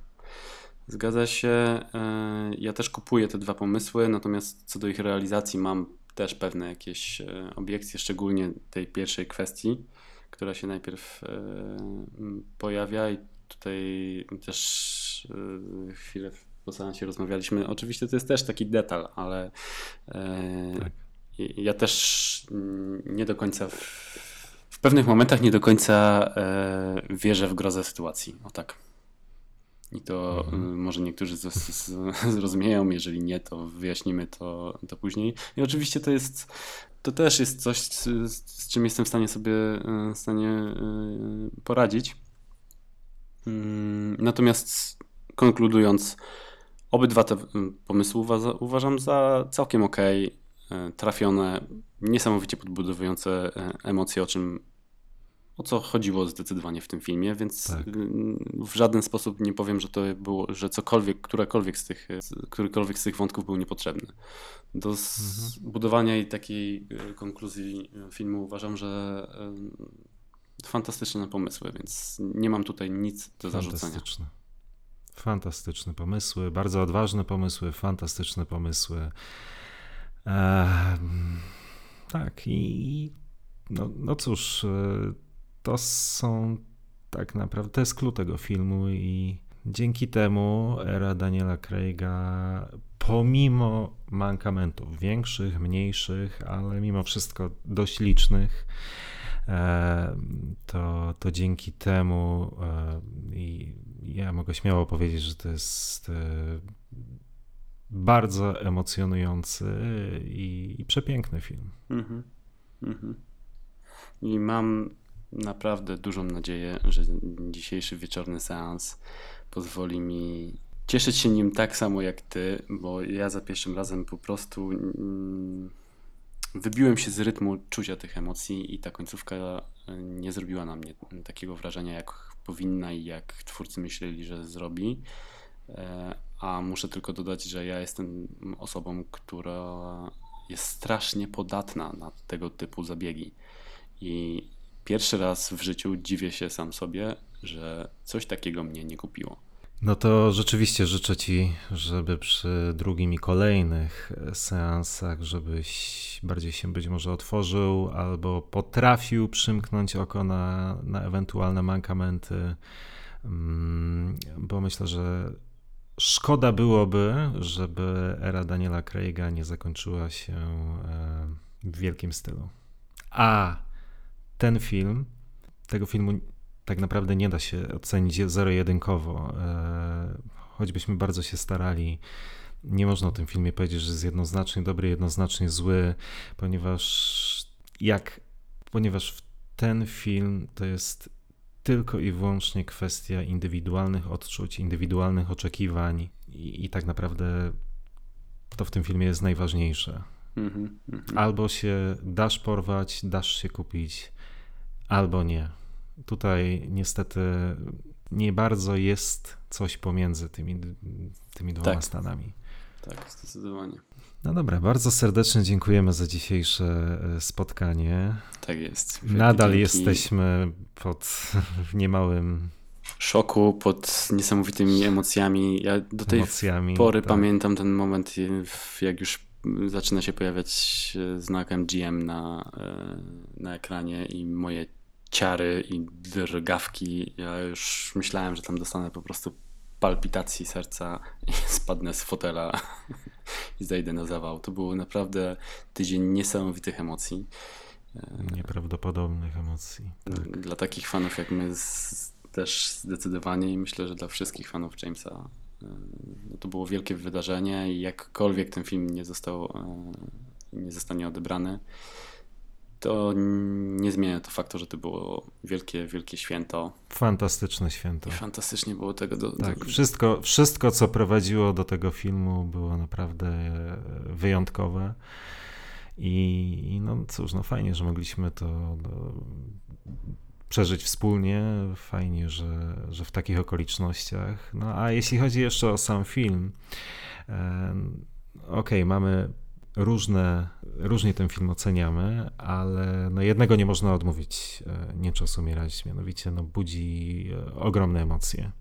Zgadza się. E, ja też kupuję te dwa pomysły, natomiast co do ich realizacji mam też pewne jakieś e, obiekcje, szczególnie tej pierwszej kwestii, która się najpierw e, pojawia i tutaj też chwilę po seansie rozmawialiśmy. Oczywiście to jest też taki detal, ale tak. ja też nie do końca w w pewnych momentach nie do końca e, wierzę w grozę sytuacji. O tak. I to mhm. może niektórzy z, z, zrozumieją, jeżeli nie, to wyjaśnimy to, to później. I oczywiście to jest, to też jest coś, z, z czym jestem w stanie sobie w stanie e, poradzić. Mm, natomiast konkludując, obydwa te pomysły uważam za całkiem ok, e, trafione, niesamowicie podbudowujące emocje, o czym o co chodziło zdecydowanie w tym filmie, więc tak. w żaden sposób nie powiem, że to było, że cokolwiek, którakolwiek z tych, którykolwiek z tych wątków był niepotrzebny. Do mhm. budowania i takiej e, konkluzji filmu uważam, że e, fantastyczne pomysły, więc nie mam tutaj nic do zarzucenia. Fantastyczne pomysły, bardzo odważne pomysły, fantastyczne pomysły. Eee, tak i no, no cóż, e, to są tak naprawdę, to jest klucz tego filmu i dzięki temu era Daniela Craiga pomimo mankamentów większych, mniejszych, ale mimo wszystko dość licznych, to, to dzięki temu e, i ja mogę śmiało powiedzieć, że to jest e, bardzo emocjonujący i, i przepiękny film. Mm -hmm. I mam naprawdę dużą nadzieję, że dzisiejszy wieczorny seans pozwoli mi cieszyć się nim tak samo jak ty, bo ja za pierwszym razem po prostu mm, wybiłem się z rytmu czucia tych emocji i ta końcówka e, nie zrobiła na mnie takiego wrażenia, jak powinna i jak twórcy myśleli, że zrobi. E, a muszę tylko dodać, że ja jestem osobą, która jest strasznie podatna na tego typu zabiegi. I pierwszy raz w życiu dziwię się sam sobie, że coś takiego mnie nie kupiło. No to rzeczywiście życzę Ci, żeby przy drugim i kolejnych seansach, żebyś bardziej się być może otworzył albo potrafił przymknąć oko na, na ewentualne mankamenty, mm, bo myślę, że szkoda byłoby, żeby era Daniela Craiga nie zakończyła się e, w wielkim stylu. A ten film, tego filmu tak naprawdę nie da się ocenić zero-jedynkowo. E, choćbyśmy bardzo się starali, nie można o tym filmie powiedzieć, że jest jednoznacznie dobry, jednoznacznie zły, ponieważ jak, ponieważ ten film to jest tylko i wyłącznie kwestia indywidualnych odczuć, indywidualnych oczekiwań i, i tak naprawdę to w tym filmie jest najważniejsze. Mhm, mhm. Albo się dasz porwać, dasz się kupić, albo nie. Tutaj niestety nie bardzo jest coś pomiędzy tymi, tymi dwoma tak. stanami. Tak, zdecydowanie. No dobra, bardzo serdecznie dziękujemy za dzisiejsze e, spotkanie. Tak jest. Wielkie Nadal dzięki. jesteśmy pod niemałym szoku, pod niesamowitymi emocjami. Ja do tej emocjami, pory tak. pamiętam ten moment, jak już zaczyna się pojawiać e, znak MGM na, e, na ekranie i moje ciary i drgawki. Ja już myślałem, że tam dostanę po prostu palpitacji serca i spadnę z fotela i zejdę na zawał. To był naprawdę tydzień niesamowitych emocji. Nieprawdopodobnych emocji. Tak. Dla takich fanów jak my z, też zdecydowanie i myślę, że dla wszystkich fanów Jamesa no to było wielkie wydarzenie i jakkolwiek ten film nie został, nie zostanie odebrany, to nie zmienia to faktu, że to było wielkie, wielkie święto. Fantastyczne święto. I fantastycznie było tego. Do, tak, do... Wszystko, wszystko, co prowadziło do tego filmu, było naprawdę wyjątkowe. I, no cóż, no fajnie, że mogliśmy to do, przeżyć wspólnie. Fajnie, że, że w takich okolicznościach. No a jeśli chodzi jeszcze o sam film, e, okej, okay, mamy różne, różnie ten film oceniamy, ale no jednego nie można odmówić, e, nie czas umierać, mianowicie no budzi e, ogromne emocje.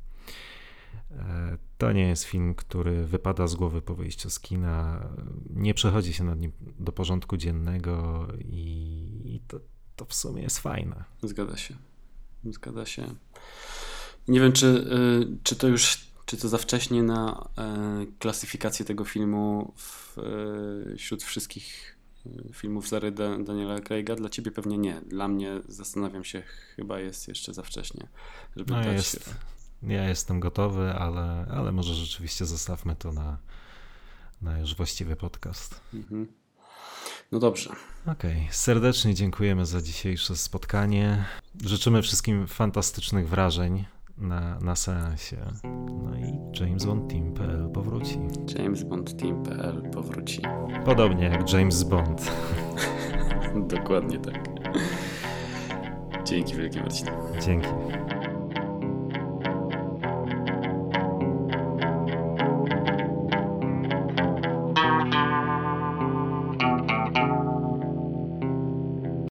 E, to nie jest film, który wypada z głowy po wyjściu z kina, nie przechodzi się nad nim do porządku dziennego i to, to w sumie jest fajne. Zgadza się. Zgadza się. Nie wiem, czy, czy to już czy to za wcześnie na e, klasyfikację tego filmu w, e, wśród wszystkich e, filmów z Daniela Craiga? Dla ciebie pewnie nie. Dla mnie zastanawiam się, chyba jest jeszcze za wcześnie, żeby no dać... Jest, ja jestem gotowy, ale, ale może rzeczywiście zostawmy to na, na już właściwy podcast. Mhm. No dobrze. Okej, okay. serdecznie dziękujemy za dzisiejsze spotkanie. Życzymy wszystkim fantastycznych wrażeń na, na seansie. No i James Bond Team.pl powróci. James Bond Team.pl powróci. Podobnie jak James Bond. Dokładnie tak. Dzięki wielkie Marcin. Dzięki.